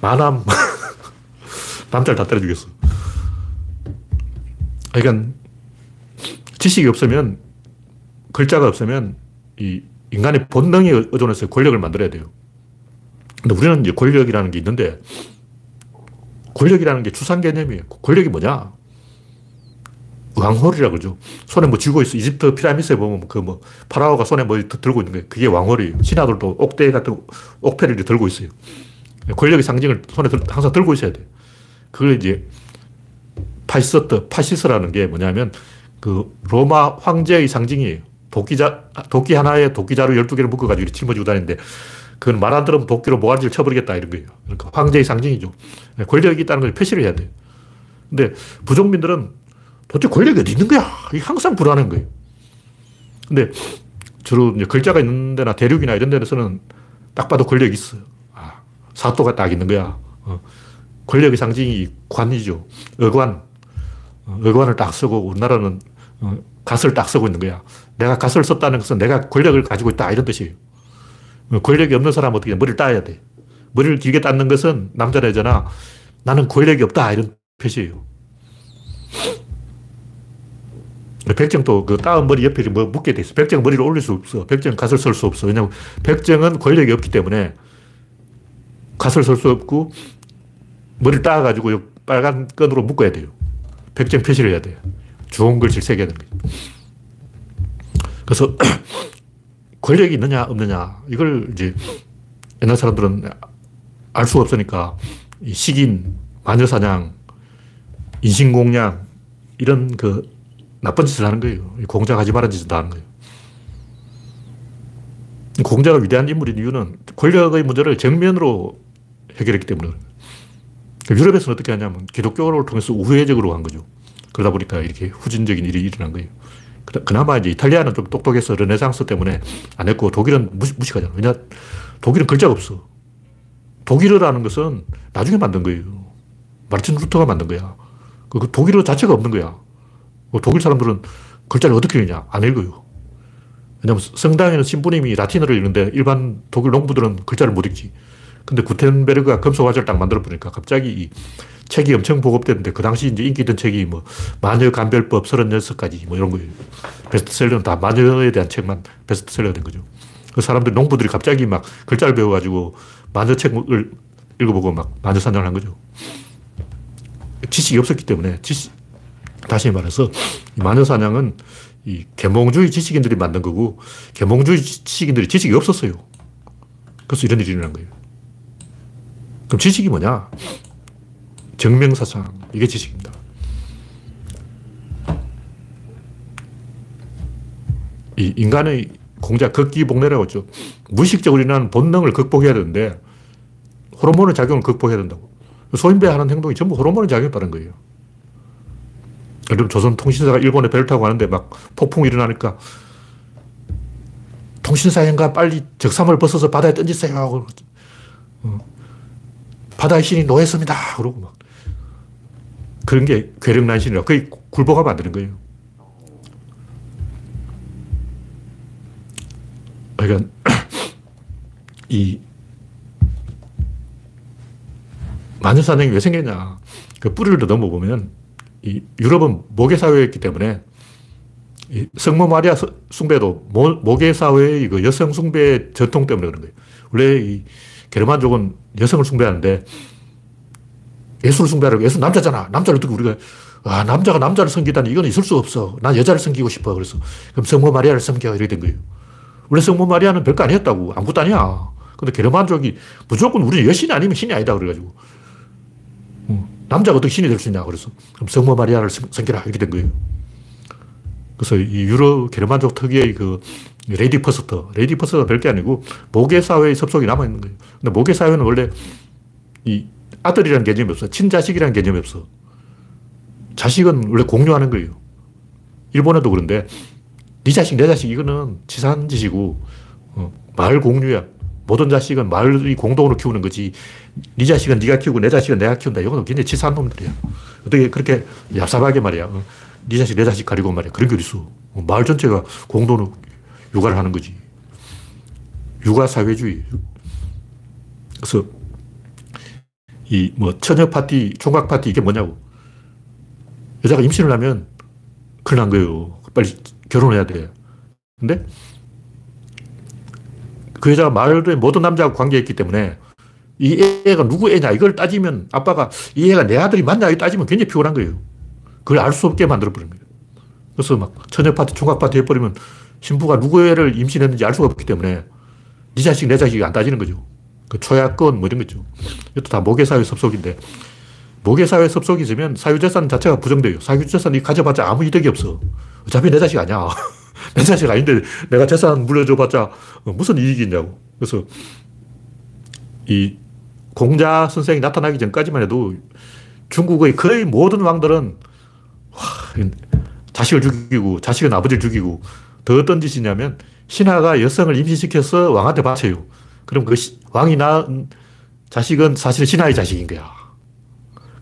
만함 남자를 다 때려 죽였어. 그러니까 지식이 없으면 글자가 없으면 이 인간의 본능에 의존해서 권력을 만들어야 돼요. 근데 우리는 이제 권력이라는 게 있는데 권력이라는 게 추상 개념이에요. 권력이 뭐냐? 왕홀이라 그러죠. 손에 뭐 쥐고 있어. 이집트 피라미드에 보면 그 뭐 파라오가 손에 뭐 들고 있는 게 그게 왕홀이에요. 신하들도 옥대 같은 옥패를 들고 있어요. 권력의 상징을 손에 항상 들고 있어야 돼. 그걸 이제 파시스트, 파시스라는 게 뭐냐면 그 로마 황제의 상징이에요. 도끼자, 도끼 하나에 도끼자루 12개를 묶어가지고 짊어지고 다니는데 그건 말 안 들으면 도끼로 모가지를 쳐버리겠다 이런 거예요. 그러니까 황제의 상징이죠. 권력이 있다는 걸 표시를 해야 돼요. 근데 부족민들은 도대체 권력이 어디 있는 거야? 항상 불안한 거예요. 근데 주로 글자가 있는 데나 대륙이나 이런 데서는 딱 봐도 권력이 있어. 아, 사또가 딱 있는 거야. 어. 권력의 상징이 관이죠. 어관. 어, 의관을 딱 쓰고 우리나라는 어, 갓을 딱 쓰고 있는 거야. 내가 갓을 썼다는 것은 내가 권력을 가지고 있다 이런 뜻이에요. 어, 권력이 없는 사람은 어떻게 머리를 따야 돼. 머리를 길게 닦는 것은 여자나 나는 권력이 없다 이런 표시예요. 백정도 그 따은 머리 옆에 뭐 묶게 돼 있어. 백정 머리를 올릴 수 없어. 백정 갓을 쓸 수 없어. 왜냐면 백정은 권력이 없기 때문에 갓을 쓸 수 없고 머리를 따가지고 빨간 끈으로 묶어야 돼요. 백정 표시를 해야 돼요. 좋은 글씨를 새겨야 되는 거죠. 그래서 권력이 있느냐 없느냐 이걸 이제 옛날 사람들은 알 수가 없으니까 식인, 마녀사냥, 인신공양 이런 그 나쁜 짓을 하는 거예요. 공작 하지 말은 짓을 다 하는 거예요. 공자가 위대한 인물인 이유는 권력의 문제를 정면으로 해결했기 때문에 유럽에서는 어떻게 하냐면 기독교를 통해서 우회적으로 한 거죠. 그러다 보니까 이렇게 후진적인 일이 일어난 거예요. 그나마 이제 이탈리아는 좀 똑똑해서 르네상스 때문에 안 했고 독일은 무시, 무식하잖아. 왜냐, 독일은 글자가 없어. 독일어라는 것은 나중에 만든 거예요. 마르틴 루터가 만든 거야. 그, 그 독일어 자체가 없는 거야. 뭐 독일 사람들은 글자를 어떻게 읽냐? 안 읽어요. 왜냐면 성당에는 신부님이 라틴어를 읽는데 일반 독일 농부들은 글자를 못 읽지. 근데 구텐베르그가 금속 화재를 딱 만들어 보니까 갑자기 이 책이 엄청 보급됐는데 그 당시 이제 인기 있던 책이 뭐 마녀 감별법 36가지 뭐 이런 거예요. 베스트셀러는 다 마녀에 대한 책만 베스트셀러가 된 거죠. 그 사람들, 농부들이 갑자기 막 글자를 배워가지고 마녀 책을 읽어보고 막 마녀 사냥을 한 거죠. 지식이 없었기 때문에 지식, 다시 말해서 마녀 사냥은 이 계몽주의 지식인들이 만든 거고 계몽주의 지식인들이 지식이 없었어요. 그래서 이런 일이 일어난 거예요. 그럼 지식이 뭐냐? 정명사상. 이게 지식입니다. 이 인간의 공자 극기복내라고 했죠. 무의식적으로 일어나는 본능을 극복해야 되는데 호르몬의 작용을 극복해야 된다고. 소인배 하는 행동이 전부 호르몬의 작용에 따른 거예요. 그럼 조선 통신사가 일본에 배를 타고 가는데 막 폭풍이 일어나니까 통신사인가 빨리 적삼을 벗어서 바다에 던지세요. 어. 바다의 신이 노했습니다. 그러고 막. 그런 게 괴력난신이라고. 그게 굴복하면 안 되는 거예요. 그러니까 이 마녀사냥이 왜 생겼냐. 그 뿌리를 넘어 보면 이 유럽은 모계 사회였기 때문에 이 성모 마리아 숭배도 모, 계 사회의 그 여성 숭배 전통 때문에 그런 거예요. 원래 이 게르만족은 여성을 숭배하는데 예수를 숭배하라고 예수 남자잖아. 남자를 어떻게 우리가 아, 남자가 남자를 섬기다니 이건 있을 수 없어. 난 여자를 섬기고 싶어. 그래서 그럼 성모 마리아를 섬겨. 이렇게 된 거예요. 원래 성모 마리아는 별거 아니었다고. 아무것도 아니야. 근데 게르만족이 무조건 우리는 여신이 아니면 신이 아니다. 그래가지고. 남자가 어떻게 신이 될 수 있냐. 그래서 그럼 성모 마리아를 섬기라. 이렇게 된 거예요. 그래서 이 유럽 게르만족 특유의 그 Lady first. Lady first가 별게 아니고 모계 사회의 습속이 남아 있는 거예요. 근데 모계 사회는 원래 이 아들이라는 개념이 없어. 친자식이라는 개념이 없어. 자식은 원래 공유하는 거예요. 일본에도 그런데 네 자식, 내 자식 이거는 치사한 짓이고 어, 마을 공유야. 모든 자식은 마을이 공동으로 키우는 거지. 네 자식은 네가 키우고 내 자식은 내가 키운다. 이거는 굉장히 치사한 놈들이야. 어떻게 그렇게 얍삽하게 말이야. 어, 네 자식, 내 자식 가리고 말이야. 그런 게 어딨어. 어, 마을 전체가 공동으로 육아를 하는 거지. 육아 사회주의. 그래서 이 뭐 처녀 파티, 총각 파티 이게 뭐냐고. 여자가 임신을 하면 큰일 난 거예요. 빨리 결혼해야 돼. 근데 그 여자가 마을의 모든 남자하고 관계했기 때문에 이 애가 누구 애냐 이걸 따지면 아빠가 이 애가 내 아들이 맞냐 이 따지면 굉장히 피곤한 거예요. 그걸 알 수 없게 만들어버린 거예요. 그래서 막 처녀 파티, 총각 파티 해버리면 신부가 누구 애를 임신했는지 알 수가 없기 때문에 네 자식, 내 자식이 안 따지는 거죠. 그 초약권 뭐 이런 거죠. 이것도 다 모계사회 섭속인데 모계사회 섭속이 있으면 사유재산 자체가 부정돼요. 사유재산이 가져봤자 아무 이득이 없어. 어차피 내 자식 아니야. 내 자식 아닌데 내가 재산 물려줘봤자 무슨 이익이 있냐고. 그래서 이 공자 선생이 나타나기 전까지만 해도 중국의 거의 모든 왕들은 와, 자식을 죽이고 자식은 아버지를 죽이고 더 어떤 짓이냐면 신하가 여성을 임신시켜서 왕한테 바쳐요. 그럼 그 왕이 낳은 자식은 사실 신하의 자식인 거야.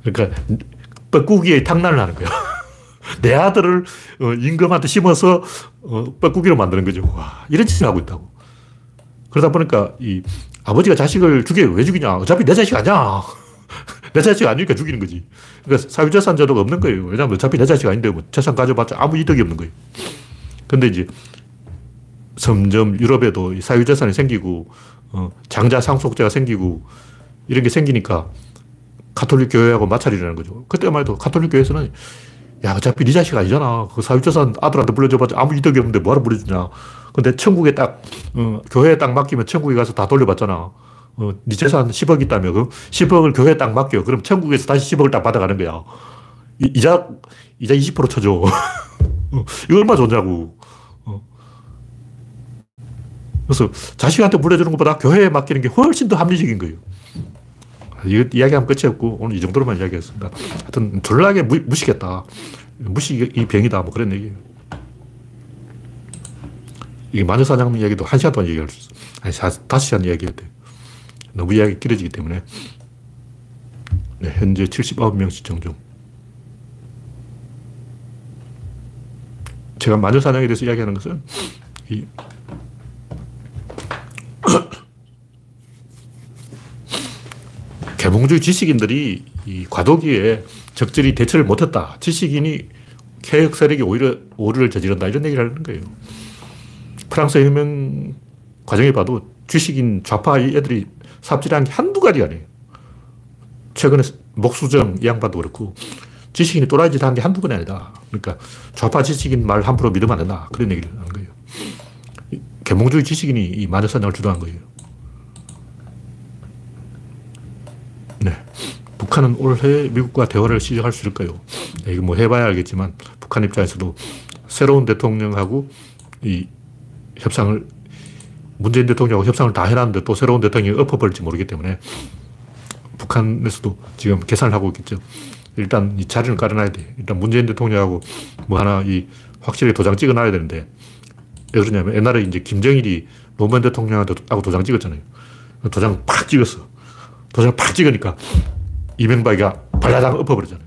그러니까 뻐꾸기의 탕란을 하는 거야. 내 아들을 어, 임금한테 심어서 어, 뻐꾸기로 만드는 거죠. 와, 이런 짓을 하고 있다고. 그러다 보니까 이 아버지가 자식을 죽여요. 왜 죽이냐? 어차피 내 자식 아니야. 내 자식 아니니까 죽이는 거지. 그러니까 사유재산 제도가 없는 거예요. 왜냐하면 어차피 내 자식 아닌데 뭐 재산 가져봤자 아무 이득이 없는 거예요. 근데 이제 점점 유럽에도 사유재산이 생기고 어, 장자 상속제가 생기고 이런 게 생기니까 가톨릭 교회하고 마찰이라는 거죠. 그때만 해도 가톨릭 교회에서는 야, 어차피 네 자식 아니잖아. 그 사유재산 아들한테 물려줘봤자 아무 이득이 없는데 뭐하러 물려주냐. 근데 천국에 딱, 어, 교회에 딱 맡기면 천국에 가서 다 돌려받잖아. 어, 네 재산 10억 있다며. 그 10억을 교회에 딱 맡겨. 그럼 천국에서 다시 10억을 딱 받아가는 거야. 이, 자 이자 20% 쳐줘. 어, 이거 얼마 좋냐고. 어. 그래서 자식한테 물려주는 것보다 교회에 맡기는 게 훨씬 더 합리적인 거예요. 이 이야기하면 끝이 없고 오늘 이 정도로만 이야기했습니다. 하여튼 졸라게 무, 무식했다. 무식이 병이다. 뭐 그런 얘기예요. 이게 마녀사냥 이야기도 한 시간 동안 얘기할 수 있어. 아니, 다섯 시간 이야기해야 돼. 너무 이야기 길어지기 때문에. 네, 현재 79명 시청 중. 제가 마녀사냥에 대해서 이야기하는 것은 이 개몽주의 지식인들이 이 과도기에 적절히 대처를 못했다. 지식인이 개혁 세력이 오히려 오류를 저지른다. 이런 얘기를 하는 거예요. 프랑스 혁명 과정에 봐도 지식인 좌파 애들이 삽질한 게 한두 가지 아니에요. 최근에 목수정 이 양반도 그렇고 지식인이 또라이 짓 한 게 한두 번이 아니다. 그러니까 좌파 지식인 말 함부로 믿으면 안 된다. 그런 얘기를 하는 거예요. 개몽주의 지식인이 이 마녀사냥을 주도한 거예요. 네. 북한은 올해 미국과 대화를 시작할 수 있을까요? 네, 이거 뭐 해봐야 알겠지만 북한 입장에서도 새로운 대통령하고 이 협상을 문재인 대통령하고 협상을 다 해놨는데 또 새로운 대통령이 엎어버릴지 모르기 때문에 북한에서도 지금 계산을 하고 있겠죠. 일단 이 자리를 깔아놔야 돼. 일단 문재인 대통령하고 뭐 하나 이 확실히 도장 찍어 놔야 되는데 왜 그러냐면 옛날에 이제 김정일이 노무현 대통령하고 도장 찍었잖아요. 도장 팍 찍었어. 도장 팍 찍으니까 이명박이가 발라당 엎어버리잖아요.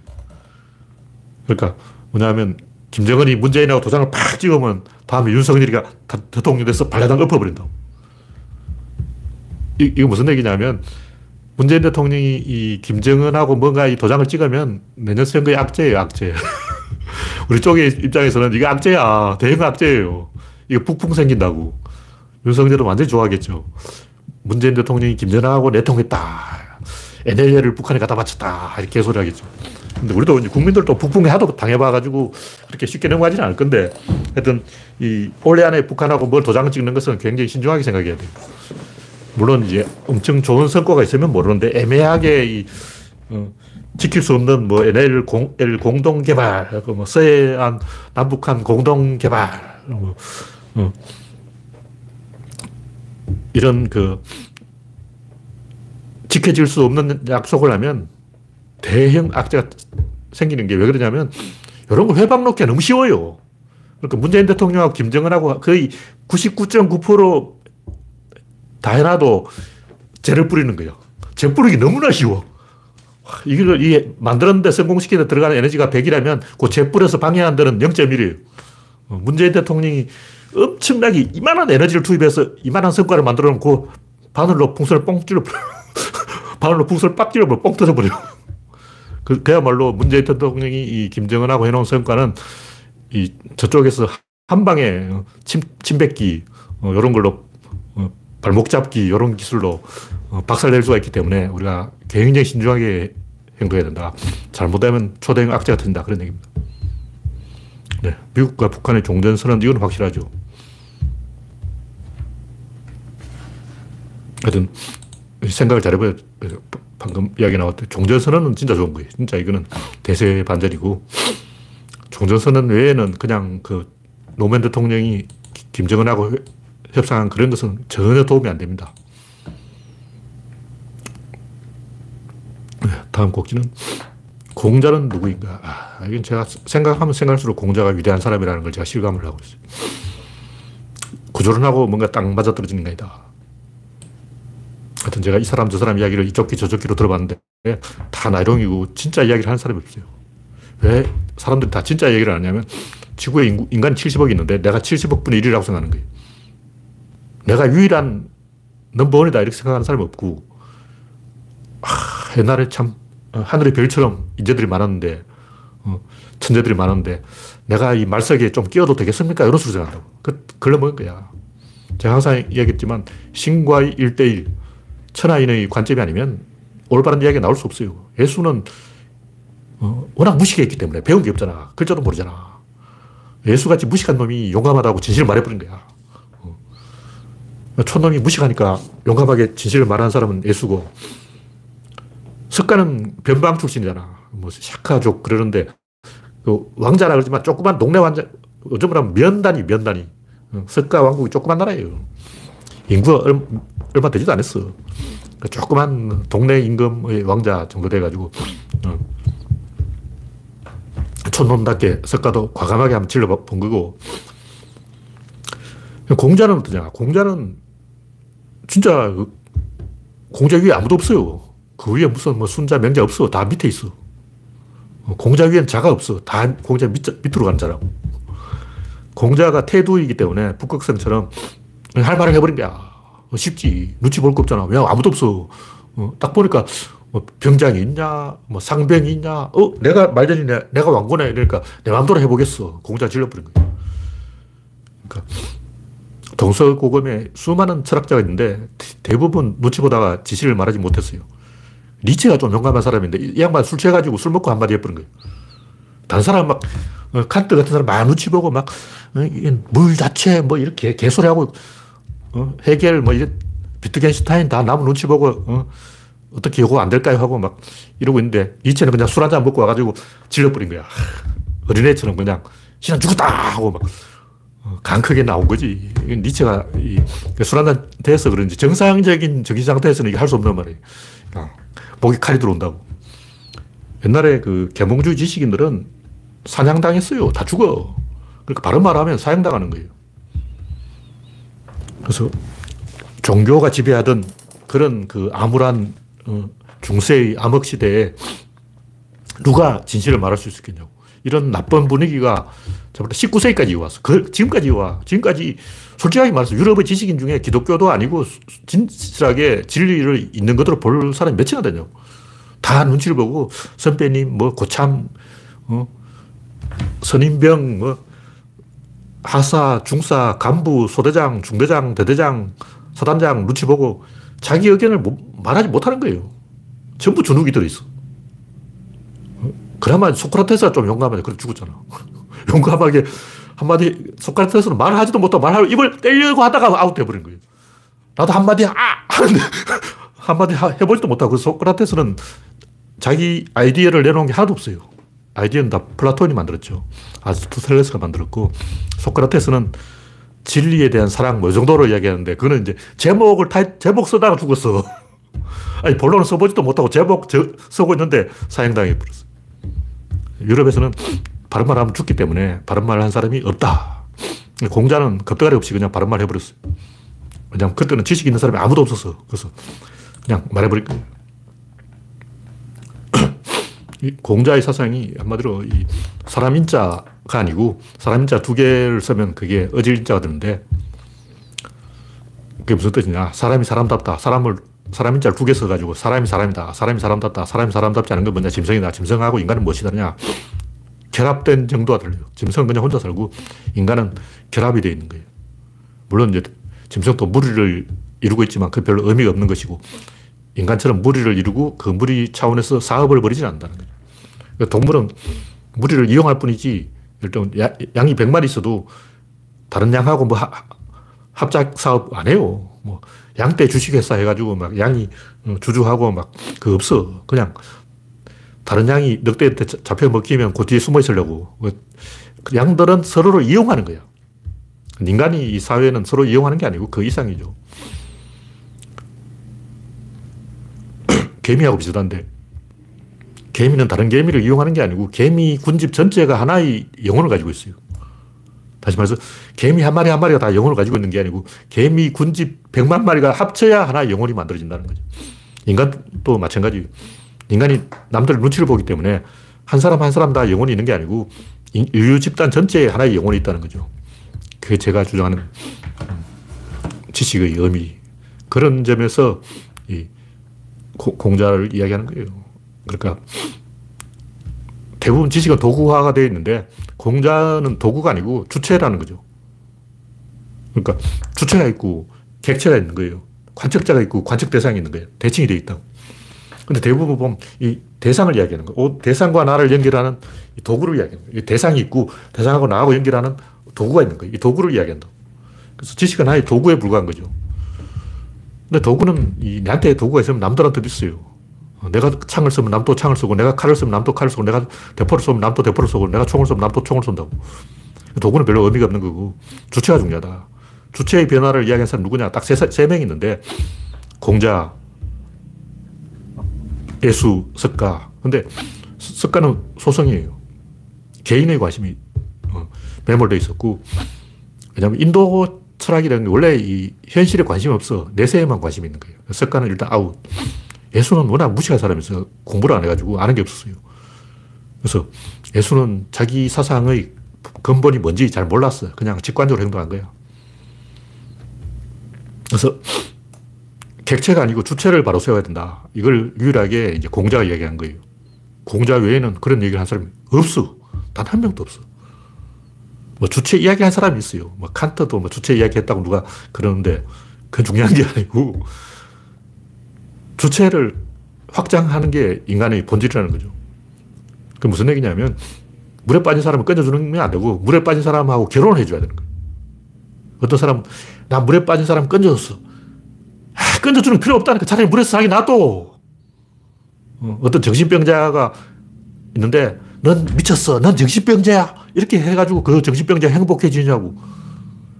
그러니까 뭐냐면 김정은이 문재인하고 도장을 팍 찍으면 다음에 윤석열이가 대통령 돼서 발라당 엎어버린다. 이, 이거 무슨 얘기냐면 문재인 대통령이 이 김정은하고 뭔가 이 도장을 찍으면 내년 선거에 악재예요, 악재. 우리 쪽의 입장에서는 이게 악재야. 대형 악재예요. 이거 북풍 생긴다고. 윤석열은 완전히 좋아하겠죠. 문재인 대통령이 김정은하고 내통했다. NLL을 북한에 갖다 바쳤다. 이렇게 소리 하겠죠. 근데 우리도 이제 국민들도 북풍에 하도 당해봐가지고 그렇게 쉽게 넘어가지는 않을 건데 하여튼 이 올해 안에 북한하고 뭘 도장 찍는 것은 굉장히 신중하게 생각해야 돼요. 물론 이제 엄청 좋은 성과가 있으면 모르는데 애매하게 이, 어, 지킬 수 없는 뭐 NL 공, L 공동 개발, 뭐 서해안 남북한 공동 개발, 뭐, 어, 이런 그 지켜질 수 없는 약속을 하면 대형 악재가 생기는 게 왜 그러냐면 이런 거 회방 놓기 너무 쉬워요. 그러니까 문재인 대통령하고 김정은하고 거의 99.9% 다 해놔도 재를 뿌리는 거예요. 재 뿌리기 너무나 쉬워. 이걸 이 만들었는데 성공시키는 들어가는 에너지가 100이라면 그재 뿌려서 방해하는 데는 0.1이에요. 어, 문재인 대통령이 엄청나게 이만한 에너지를 투입해서 이만한 성과를 만들어 놓고 바늘로 풍선을 뻥 찔러버려. 바늘로 풍선을 빡 찔러버려. 뻥 터져버려. 그, 그야말로 문재인 대통령이 이 김정은하고 해놓은 성과는 이 저쪽에서 한 방에 침, 침뱉기, 어, 이런 걸로 어, 발목 잡기 이런 기술로 어, 박살낼 수가 있기 때문에 우리가 굉장히 신중하게 행동해야 된다. 잘못하면 초대형 악재가 된다. 그런 얘기입니다. 네. 미국과 북한의 종전 선언, 이건 확실하죠. 하여튼, 생각을 잘해봐야 방금 이야기 나왔듯 종전 선언은 진짜 좋은 거예요. 진짜 이거는 대세 반전이고, 종전 선언 외에는 그냥 그 노무현 대통령이 김정은하고 협상한 그런 것은 전혀 도움이 안 됩니다. 네, 다음 곡지는 공자는 누구인가? 아, 이건 제가 생각하면 생각할수록 공자가 위대한 사람이라는 걸 제가 실감을 하고 있어요. 구조론하고 뭔가 딱 맞아떨어지는 게아다 하여튼 제가 이 사람 저 사람 이야기를 이쪽 귀 저쪽 귀로 들어봤는데 다 나이롱이고 진짜 이야기를 하는 사람이 없어요. 왜 사람들이 다 진짜 얘기를 하냐면 지구에 인간 70억이 있는데 내가 70억 분의 1이라고 생각하는 거예요. 내가 유일한 넘버원이다 이렇게 생각하는 사람이 없고 아, 옛날에 참 어, 하늘의 별처럼 인재들이 많았는데 어, 천재들이 많았는데 내가 이 말석에 좀 끼어도 되겠습니까? 이런 소리 생각한다고. 그, 글러먹은 거야. 제가 항상 얘기했지만 신과의 1대1 천하인의 관점이 아니면 올바른 이야기가 나올 수 없어요. 예수는 어, 워낙 무식했기 때문에 배운 게 없잖아. 글자도 모르잖아. 예수같이 무식한 놈이 용감하다고 진실을 말해버린 거야. 촌놈이 무식하니까 용감하게 진실을 말하는 사람은 예수고, 석가는 변방 출신이잖아. 뭐, 샤카족 그러는데, 그 왕자라 그러지만 조그만 동네 왕자, 어쩌 보면 면단위, 면단위. 어, 석가 왕국이 조그만 나라예요. 인구가 얼마, 되지도 않았어. 그러니까 조그만 동네 임금의 왕자 정도 돼가지고, 어. 촌놈답게 석가도 과감하게 한번 질러본 거고, 공자는 어떠냐? 공자는 진짜 그 공자 위에 아무도 없어요. 그 위에 무슨 뭐 순자, 명자 없어. 다 밑에 있어. 공자 위엔 자가 없어. 다 공자 밑, 밑으로 가는 자라고. 공자가 태두이기 때문에 북극성처럼 할 말을 해버린 거야. 어, 쉽지. 눈치 볼 거 없잖아. 왜 아무도 없어. 어, 딱 보니까 뭐 병장이 있냐, 뭐 상병이 있냐, 어, 내가 말전이네, 내가 왕고네. 이러니까 내 마음대로 해보겠어. 공자 질러버린 거야. 그러니까 동서고금에 수많은 철학자가 있는데 대부분 눈치 보다가 지시를 말하지 못했어요. 니체가 좀 용감한 사람인데 이 양반 술 취해가지고 술 먹고 한마디 해버린 거예요. 다른 사람 막 어, 칸트 같은 사람 막 눈치 보고 막물 어, 자체 뭐 이렇게 개소리하고 어, 해겔 뭐 이래 비트겐슈타인 다 나무 눈치 보고 어, 어떻게 요거 안 될까요 하고 막 이러고 있는데 니체는 그냥 술 한 잔 먹고 와가지고 질러버린 거야. 어린애처럼 그냥 신은 죽었다 하고 막 강 크게 나온 거지. 니체가 술 한잔 돼서 그런지 정상적인 정신 상태에서는 이게 할 수 없는 말이에요. 목에 칼이 들어온다고. 옛날에 그 개몽주의 지식인들은 사냥당했어요. 다 죽어. 그러니까 바른 말 하면 사형당하는 거예요. 그래서 종교가 지배하던 그런 그 암울한 어, 중세의 암흑 시대에 누가 진실을 말할 수 있었겠냐고. 이런 나쁜 분위기가 19세기까지 왔어. 그, 지금까지 와. 지금까지 솔직하게 말해서 유럽의 지식인 중에 기독교도 아니고 진실하게 진리를 있는 것으로 볼 사람이 몇이나 되냐고. 다 눈치를 보고 선배님, 뭐 고참, 어, 선임병, 뭐 하사, 중사, 간부, 소대장, 중대장, 대대장, 사단장 눈치 보고 자기 의견을 말하지 못하는 거예요. 전부 주눅이 들어있어. 그나마 소크라테스가 좀 용감하게 그래 죽었잖아. 용감하게 한마디 소크라테스는 말하지도 못하고 말하고 입을 떼려고 하다가 아웃돼버린 거예요. 나도 한마디 아! 하는데 한마디 해보지도 못하고 그 소크라테스는 자기 아이디어를 내놓은 게 하나도 없어요. 아이디어는 다 플라톤이 만들었죠. 아리스토텔레스가 만들었고 소크라테스는 진리에 대한 사랑 뭐 정도로 이야기하는데 그거는 이제 제목을 타 제목 쓰다가 죽었어. 아니 본론을 써보지도 못하고 제목 저, 쓰고 있는데 사형당해 버렸어. 유럽에서는 바른 말 하면 죽기 때문에 바른 말을 한 사람이 없다. 공자는 겁대가리 없이 그냥 바른 말 해버렸어요. 왜냐면 그때는 지식 있는 사람이 아무도 없었어. 그래서 그냥 말해버릴 거예요. 공자의 사상이 한마디로 이 사람 인자가 아니고 사람 인자 두 개를 쓰면 그게 어질 인자가 되는데 그게 무슨 뜻이냐. 사람이 사람답다. 사람을 사람 인자를 두 개 써가지고 사람이 사람이다. 사람이 사람답다. 사람이 사람답지 않은 건 뭐냐. 짐승이다. 짐승하고 인간은 무엇이 다냐. 결합된 정도가 달라요. 짐승은 그냥 혼자 살고 인간은 결합이 되어 있는 거예요. 물론 이제 짐승도 무리를 이루고 있지만 그 별로 의미가 없는 것이고 인간처럼 무리를 이루고 그 무리 차원에서 사업을 벌이지 않는다는 거죠. 그러니까 동물은 무리를 이용할 뿐이지 일단 양이 100마리 있어도 다른 양하고 뭐 합작 사업 안 해요. 뭐 양떼 주식회사 해가지고 막 양이 주주하고 막 그 없어. 그냥 다른 양이 늑대한테 잡혀 먹히면 그 뒤에 숨어 있으려고. 그 양들은 서로를 이용하는 거야. 인간이 이 사회는 서로 이용하는 게 아니고 그 이상이죠. 개미하고 비슷한데 개미는 다른 개미를 이용하는 게 아니고 개미 군집 전체가 하나의 영혼을 가지고 있어요. 다시 말해서 개미 한 마리 한 마리가 다 영혼을 가지고 있는 게 아니고 개미 군집 100만 마리가 합쳐야 하나의 영혼이 만들어진다는 거죠. 인간도 마찬가지. 인간이 남들 눈치를 보기 때문에 한 사람 한 사람 다 영혼이 있는 게 아니고 인류 집단 전체에 하나의 영혼이 있다는 거죠. 그게 제가 주장하는 지식의 의미. 그런 점에서 이 공자를 이야기하는 거예요. 그러니까 대부분 지식은 도구화가 되어 있는데 공자는 도구가 아니고 주체라는 거죠. 그러니까 주체가 있고 객체가 있는 거예요. 관측자가 있고 관측 대상이 있는 거예요. 대칭이 되어 있다고. 근데 대부분 보면 이 대상을 이야기하는 거예요. 대상과 나를 연결하는 도구를 이야기하는 거예요. 대상이 있고 대상하고 나하고 연결하는 도구가 있는 거예요. 이 도구를 이야기한다. 그래서 지식은 하나의 도구에 불과한 거죠. 근데 도구는 이 나한테 도구가 있으면 남들한테도 있어요. 내가 창을 쓰면 남도 창을 쏘고, 내가 칼을 쓰면 남도 칼을 쏘고, 내가 대포를 쏘면 남도 대포를 쏘고, 내가 총을 쏘면 남도 총을 쏜다고. 도구는 별로 의미가 없는 거고, 주체가 중요하다. 주체의 변화를 이야기하는 사람 누구냐? 딱 세, 세명 있는데, 공자, 예수, 석가. 근데 석가는 소성이에요. 개인의 관심이 어, 매몰되어 있었고, 왜냐하면 인도 철학이라는 게 원래 이 현실에 관심이 없어. 내세에만 관심이 있는 거예요. 석가는 일단 아웃. 예수는 워낙 무식한 사람이서 공부를 안 해가지고 아는 게 없었어요. 그래서 예수는 자기 사상의 근본이 뭔지 잘 몰랐어요. 그냥 직관적으로 행동한 거예요. 그래서 객체가 아니고 주체를 바로 세워야 된다. 이걸 유일하게 이제 공자가 이야기한 거예요. 공자 외에는 그런 얘기를 한 사람이 없어. 단 한 명도 없어. 뭐 주체 이야기 한 사람이 있어요. 뭐 칸트도 뭐 주체 이야기 했다고 누가 그러는데 그건 중요한 게 아니고 주체를 확장하는 게 인간의 본질이라는 거죠. 그 무슨 얘기냐면 물에 빠진 사람을 건져주는 게 안 되고 물에 빠진 사람하고 결혼을 해줘야 되는 거예요. 어떤 사람, 나 물에 빠진 사람 건져줬어. 아, 건져주는 필요 없다니까 차라리 물에서 살기 놔둬. 어, 어떤 정신병자가 있는데 넌 미쳤어. 넌 정신병자야. 이렇게 해가지고 그 정신병자 행복해지냐고.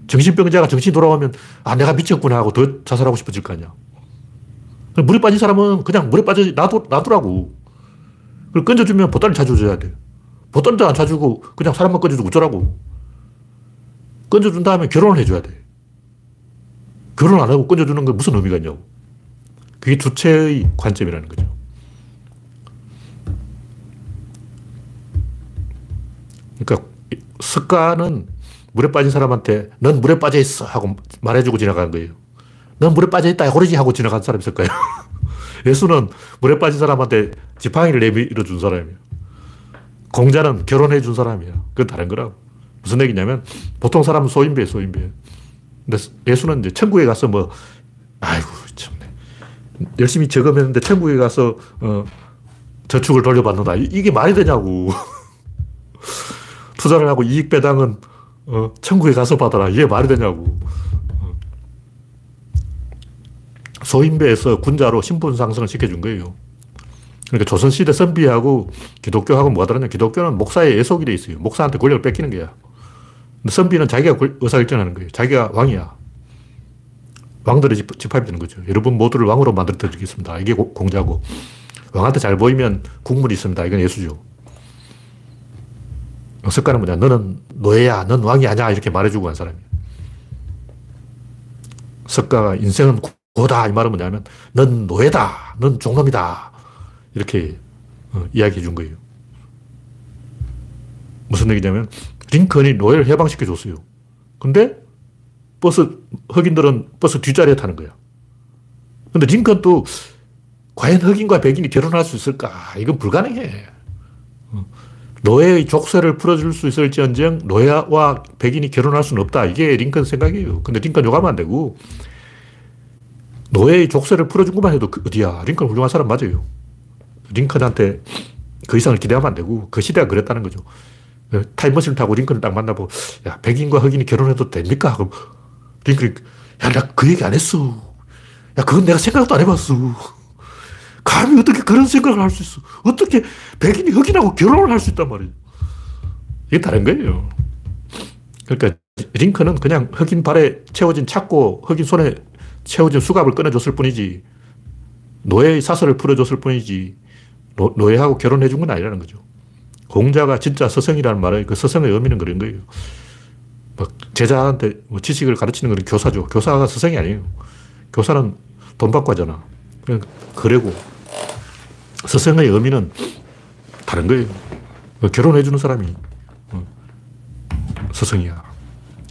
정신병자가 정신이 돌아오면 아, 내가 미쳤구나 하고 더 자살하고 싶어질 거 아니야. 물에 빠진 사람은 그냥 물에 빠져 놔두, 놔두라고. 그걸 건져주면 보따리 찾아줘야 돼. 보따리도 안 찾아주고 그냥 사람만 건져주고 어쩌라고. 건져준 다음에 결혼을 해줘야 돼. 결혼 안 하고 건져주는 건 무슨 의미가 있냐고. 그게 주체의 관점이라는 거죠. 그러니까 습관은 물에 빠진 사람한테 넌 물에 빠져 있어 하고 말해주고 지나가는 거예요. 넌 물에 빠져 있다 호리지 하고 지나간 사람 있을 거예요. 예수는 물에 빠진 사람한테 지팡이를 내밀어 준 사람이에요. 공자는 결혼해 준 사람이야. 그건 다른 거라고. 무슨 얘기냐면 보통 사람은 소인배, 소인배. 근데 예수는 이제 천국에 가서 뭐, 아이고, 참네. 열심히 적금했는데 천국에 가서, 어, 저축을 돌려받는다. 이게 말이 되냐고. 투자를 하고 이익 배당은, 어, 천국에 가서 받아라. 이게 말이 되냐고. 소인배에서 군자로 신분 상승을 시켜준 거예요. 그러니까 조선시대 선비하고 기독교하고 뭐가 다르냐. 기독교는 목사의 예속이 돼 있어요. 목사한테 권력을 뺏기는 거야. 선비는 자기가 의사결정하는 거예요. 자기가 왕이야. 왕들의 집합이 되는 거죠. 여러분 모두를 왕으로 만들어 드리겠습니다. 이게 공자고. 왕한테 잘 보이면 국물이 있습니다. 이건 예수죠. 석가는 뭐냐. 너는 노예야. 넌 왕이 아니야. 이렇게 말해주고 간 사람이에요. 석가가 인생은 고다. 이 말은 뭐냐면, 넌 노예다. 넌 종놈이다. 이렇게 어, 이야기해 준 거예요. 무슨 얘기냐면, 링컨이 노예를 해방시켜 줬어요. 근데 버스, 흑인들은 버스 뒷자리에 타는 거야. 근데 링컨도 과연 흑인과 백인이 결혼할 수 있을까? 이건 불가능해. 어. 노예의 족쇄를 풀어줄 수 있을지언정 노예와 백인이 결혼할 수는 없다. 이게 링컨 생각이에요. 근데 링컨 욕하면 안 되고 노예의 족쇄를 풀어준 것만 해도 그 어디야. 링컨 훌륭한 사람 맞아요. 링컨한테 그 이상을 기대하면 안 되고 그 시대가 그랬다는 거죠. 타임머신을 타고 링컨을 딱 만나고, 야, 백인과 흑인이 결혼해도 됩니까? 그럼 링컨이, 야, 나 그 얘기 안 했어. 야, 그건 내가 생각도 안 해봤어. 감히 어떻게 그런 생각을 할 수 있어? 어떻게 백인이 흑인하고 결혼을 할 수 있단 말이에요. 이게 다른 거예요. 그러니까 링컨은 그냥 흑인 발에 채워진 차꼬 흑인 손에 채워진 수갑을 꺼내줬을 뿐이지 노예의 사슬을 풀어줬을 뿐이지 노, 노예하고 결혼해 준 건 아니라는 거죠. 공자가 진짜 서성이라는 말은 그 서성의 의미는 그런 거예요. 막 제자한테 뭐 지식을 가르치는 건 교사죠. 교사가 서성이 아니에요. 교사는 돈 받고 하잖아. 그래고 서성의 의미는 다른 거예요. 결혼해주는 사람이 어, 서성이야.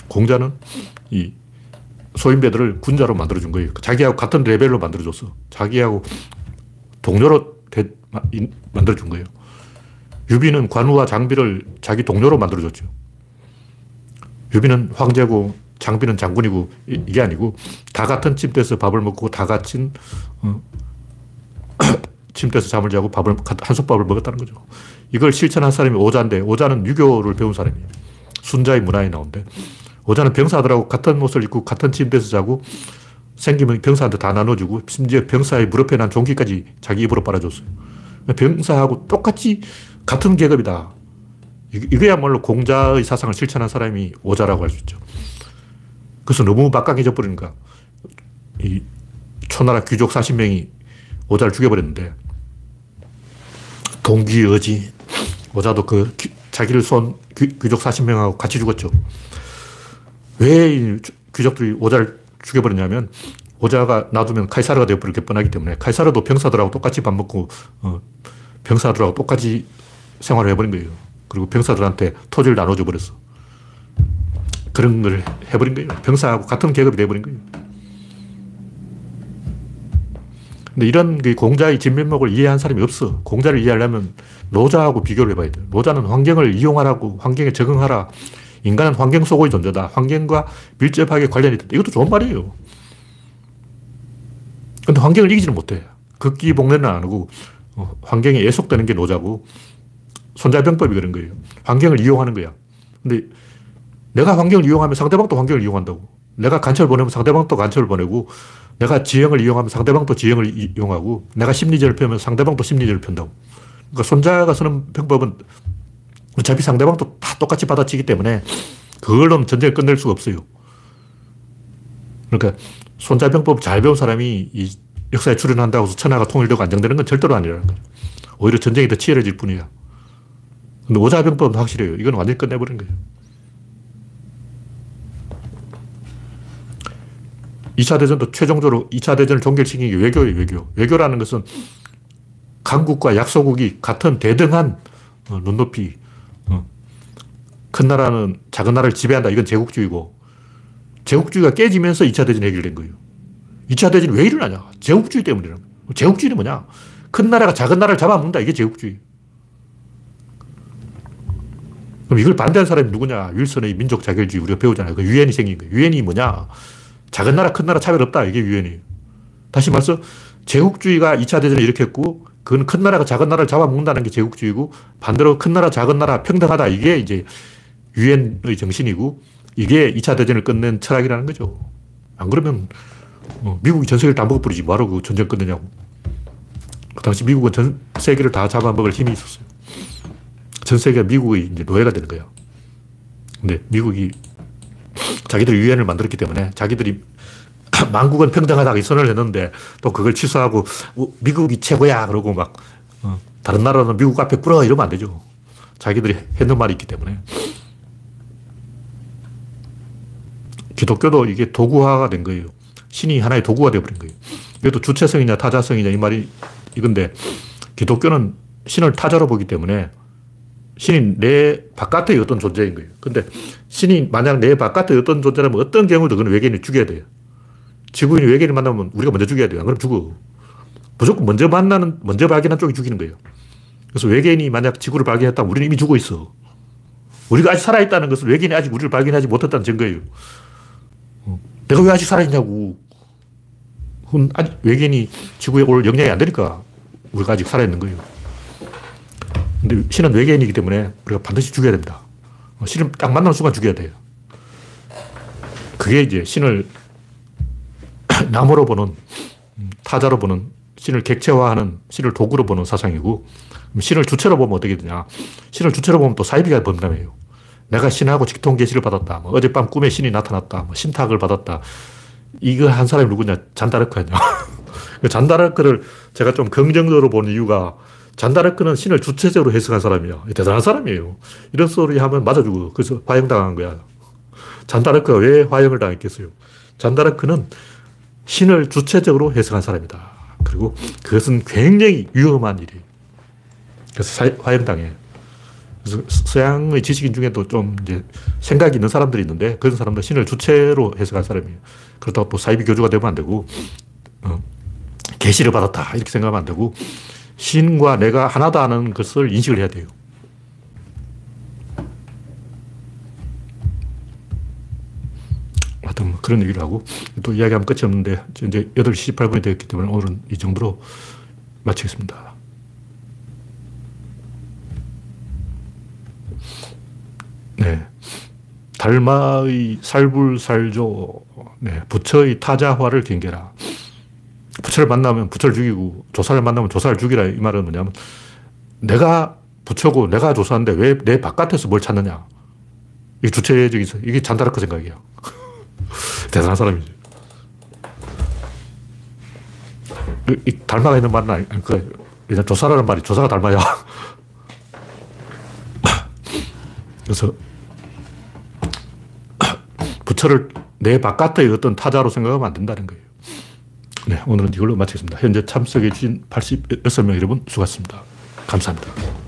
공자는 이 소인배들을 군자로 만들어준 거예요. 자기하고 같은 레벨로 만들어줬어. 자기하고 동료로 만들어준 거예요. 유비는 관우와 장비를 자기 동료로 만들어줬죠. 유비는 황제고 장비는 장군이고 이게 아니고 다 같은 침대에서 밥을 먹고 다 같은 어, 침대에서 잠을 자고 밥을 한솥밥을 먹었다는 거죠. 이걸 실천한 사람이 오자인데 오자는 유교를 배운 사람이에요. 순자의 문화에 나온대. 오자는 병사들하고 같은 옷을 입고 같은 침대에서 자고 생기면 병사한테 다 나눠주고 심지어 병사의 무릎에 난 종기까지 자기 입으로 빨아줬어요. 병사하고 똑같이 같은 계급이다. 이거야말로 공자의 사상을 실천한 사람이 오자라고 할 수 있죠. 그래서 너무 막강해져 버리니까 이 초나라 귀족 40명이 오자를 죽여버렸는데 동기 의지 오자도 그 자기를 쏜 귀족 40명하고 같이 죽었죠. 왜 귀족들이 오자를 죽여버렸냐면 오자가 놔두면 카이사르가 되어버릴 게 뻔하기 때문에 카이사르도 병사들하고 똑같이 밥 먹고 어, 병사들하고 똑같이 생활을 해버린 거예요. 그리고 병사들한테 토지를 나눠줘 버렸어. 그런 걸 해버린 거예요. 병사하고 같은 계급이 돼버린 거예요. 근데 이런 그 공자의 진면목을 이해한 사람이 없어. 공자를 이해하려면 노자하고 비교를 해봐야 돼 노자는 환경을 이용하라고, 환경에 적응하라. 인간은 환경 속의 존재다. 환경과 밀접하게 관련이 있다. 이것도 좋은 말이에요. 근데 환경을 이기지는 못해. 극기 복례는 안 하고, 어, 환경에 예속되는 게 노자고, 손자병법이 그런 거예요. 환경을 이용하는 거야. 근데 내가 환경을 이용하면 상대방도 환경을 이용한다고. 내가 간첩을 보내면 상대방도 간첩을 보내고, 내가 지형을 이용하면 상대방도 지형을 이용하고, 내가 심리전을 펴면 상대방도 심리전을 편다고. 그러니까 손자가 쓰는 병법은 어차피 상대방도 다 똑같이 받아치기 때문에 그걸로는 전쟁을 끝낼 수가 없어요. 그러니까 손자병법 잘 배운 사람이 이 역사에 출연한다고 해서 천하가 통일되고 안정되는 건 절대로 아니라는 거죠. 오히려 전쟁이 더 치열해질 뿐이야. 근데 오자병법은 확실해요. 이건 완전히 끝내버린 거예요. 2차 대전도 최종적으로 2차 대전을 종결시킨 게 외교예요, 외교. 외교라는 것은 강국과 약소국이 같은 대등한 어, 눈높이, 어. 큰 나라는 작은 나라를 지배한다. 이건 제국주의고, 제국주의가 깨지면서 2차 대전이 해결된 거예요. 2차 대전이 왜 일어나냐? 제국주의 때문이라는 거예요. 제국주의는 뭐냐? 큰 나라가 작은 나라를 잡아먹는다. 이게 제국주의. 그럼 이걸 반대한 사람이 누구냐? 윌슨의 민족 자결주의 우리가 배우잖아요. 그 유엔이 생긴 거예요. 유엔이 뭐냐? 작은 나라, 큰 나라 차별 없다. 이게 유엔이에요. 다시 말해서 제국주의가 2차 대전을 일으켰고, 그건 큰 나라가 작은 나라를 잡아먹는다는 게 제국주의고, 반대로 큰 나라, 작은 나라 평등하다. 이게 이제 유엔의 정신이고, 이게 2차 대전을 끝낸 철학이라는 거죠. 안 그러면 어, 미국이 전 세계를 다 먹어버리지. 뭐하러 그 전쟁 끝내냐고. 그 당시 미국은 전 세계를 다 잡아먹을 힘이 있었어요. 전 세계가 미국의 이제 노예가 되는 거예요. 근데 미국이 자기들이 유엔을 만들었기 때문에 자기들이 만국은 평등하다고 선을 했는데 또 그걸 취소하고 어, 미국이 최고야 그러고 막 어, 다른 나라는 미국 앞에 꿇어 이러면 안 되죠. 자기들이 했는 말이 있기 때문에. 기독교도 이게 도구화가 된 거예요. 신이 하나의 도구가 되어버린 거예요. 이것도 주체성이냐 타자성이냐 이 말이 이건데 기독교는 신을 타자로 보기 때문에 신이 내 바깥의 어떤 존재인 거예요. 근데 신이 만약 내 바깥의 어떤 존재라면 어떤 경우도 그건 외계인을 죽여야 돼요. 지구인이 외계인을 만나면 우리가 먼저 죽여야 돼요. 안 그러면 죽어. 무조건 먼저 만나는, 먼저 발견한 쪽이 죽이는 거예요. 그래서 외계인이 만약 지구를 발견했다면 우리는 이미 죽어 있어. 우리가 아직 살아있다는 것은 외계인이 아직 우리를 발견하지 못했다는 증거예요. 어. 내가 왜 아직 살아있냐고. 아직 외계인이 지구에 올 영향이 안 되니까 우리가 아직 살아있는 거예요. 근데 신은 외계인이기 때문에 우리가 반드시 죽여야 됩니다. 어, 신을 딱 만나는 순간 죽여야 돼요. 그게 이제 신을 남으로 보는, 음, 타자로 보는, 신을 객체화하는, 신을 도구로 보는 사상이고, 신을 주체로 보면 어떻게 되냐. 신을 주체로 보면 또 사이비가 범람해요. 내가 신하고 직통 계시를 받았다. 뭐 어젯밤 꿈에 신이 나타났다. 뭐 신탁을 받았다. 이거 한 사람이 누구냐? 잔다르크 아니야. 그 잔다르크를 제가 좀 긍정적으로 보는 이유가 잔다르크는 신을 주체적으로 해석한 사람이야. 대단한 사람이에요. 이런 소리 하면 맞아 주고, 그래서 화형당한 거야. 잔다르크가 왜 화형을 당했겠어요? 잔다르크는 신을 주체적으로 해석한 사람이다. 그리고 그것은 굉장히 위험한 일이에요. 그래서 화형당해. 그래서 서양의 지식인 중에도 좀 이제 생각이 있는 사람들이 있는데 그런 사람들 신을 주체로 해석한 사람이에요. 그렇다고 또 사이비 교주가 되면 안 되고, 어, 계시를 받았다. 이렇게 생각하면 안 되고, 신과 내가 하나다는 것을 인식을 해야 돼요. 하여튼 뭐 그런 얘기를 하고 또 이야기하면 끝이 없는데 이제 8시 18분이 되었기 때문에 오늘은 이 정도로 마치겠습니다. 네. 달마의 살불살조, 네. 부처의 타자화를 경계라. 부처를 만나면 부처를 죽이고 조사를 만나면 조사를 죽이라 이 말은 뭐냐면 내가 부처고 내가 조사하는데 왜 내 바깥에서 뭘 찾느냐. 이게 주체적인, 이게 잔다르크 생각이야. 대단한 사람이지. 이 닮아가 있는 말은 아닐 거예요. 그냥 조사라는 말이 조사가 닮아야. 그래서 부처를 내 바깥의 어떤 타자로 생각하면 안 된다는 거예요. 네, 오늘은 이걸로 마치겠습니다. 현재 참석해 주신 86명 여러분 수고하셨습니다. 감사합니다.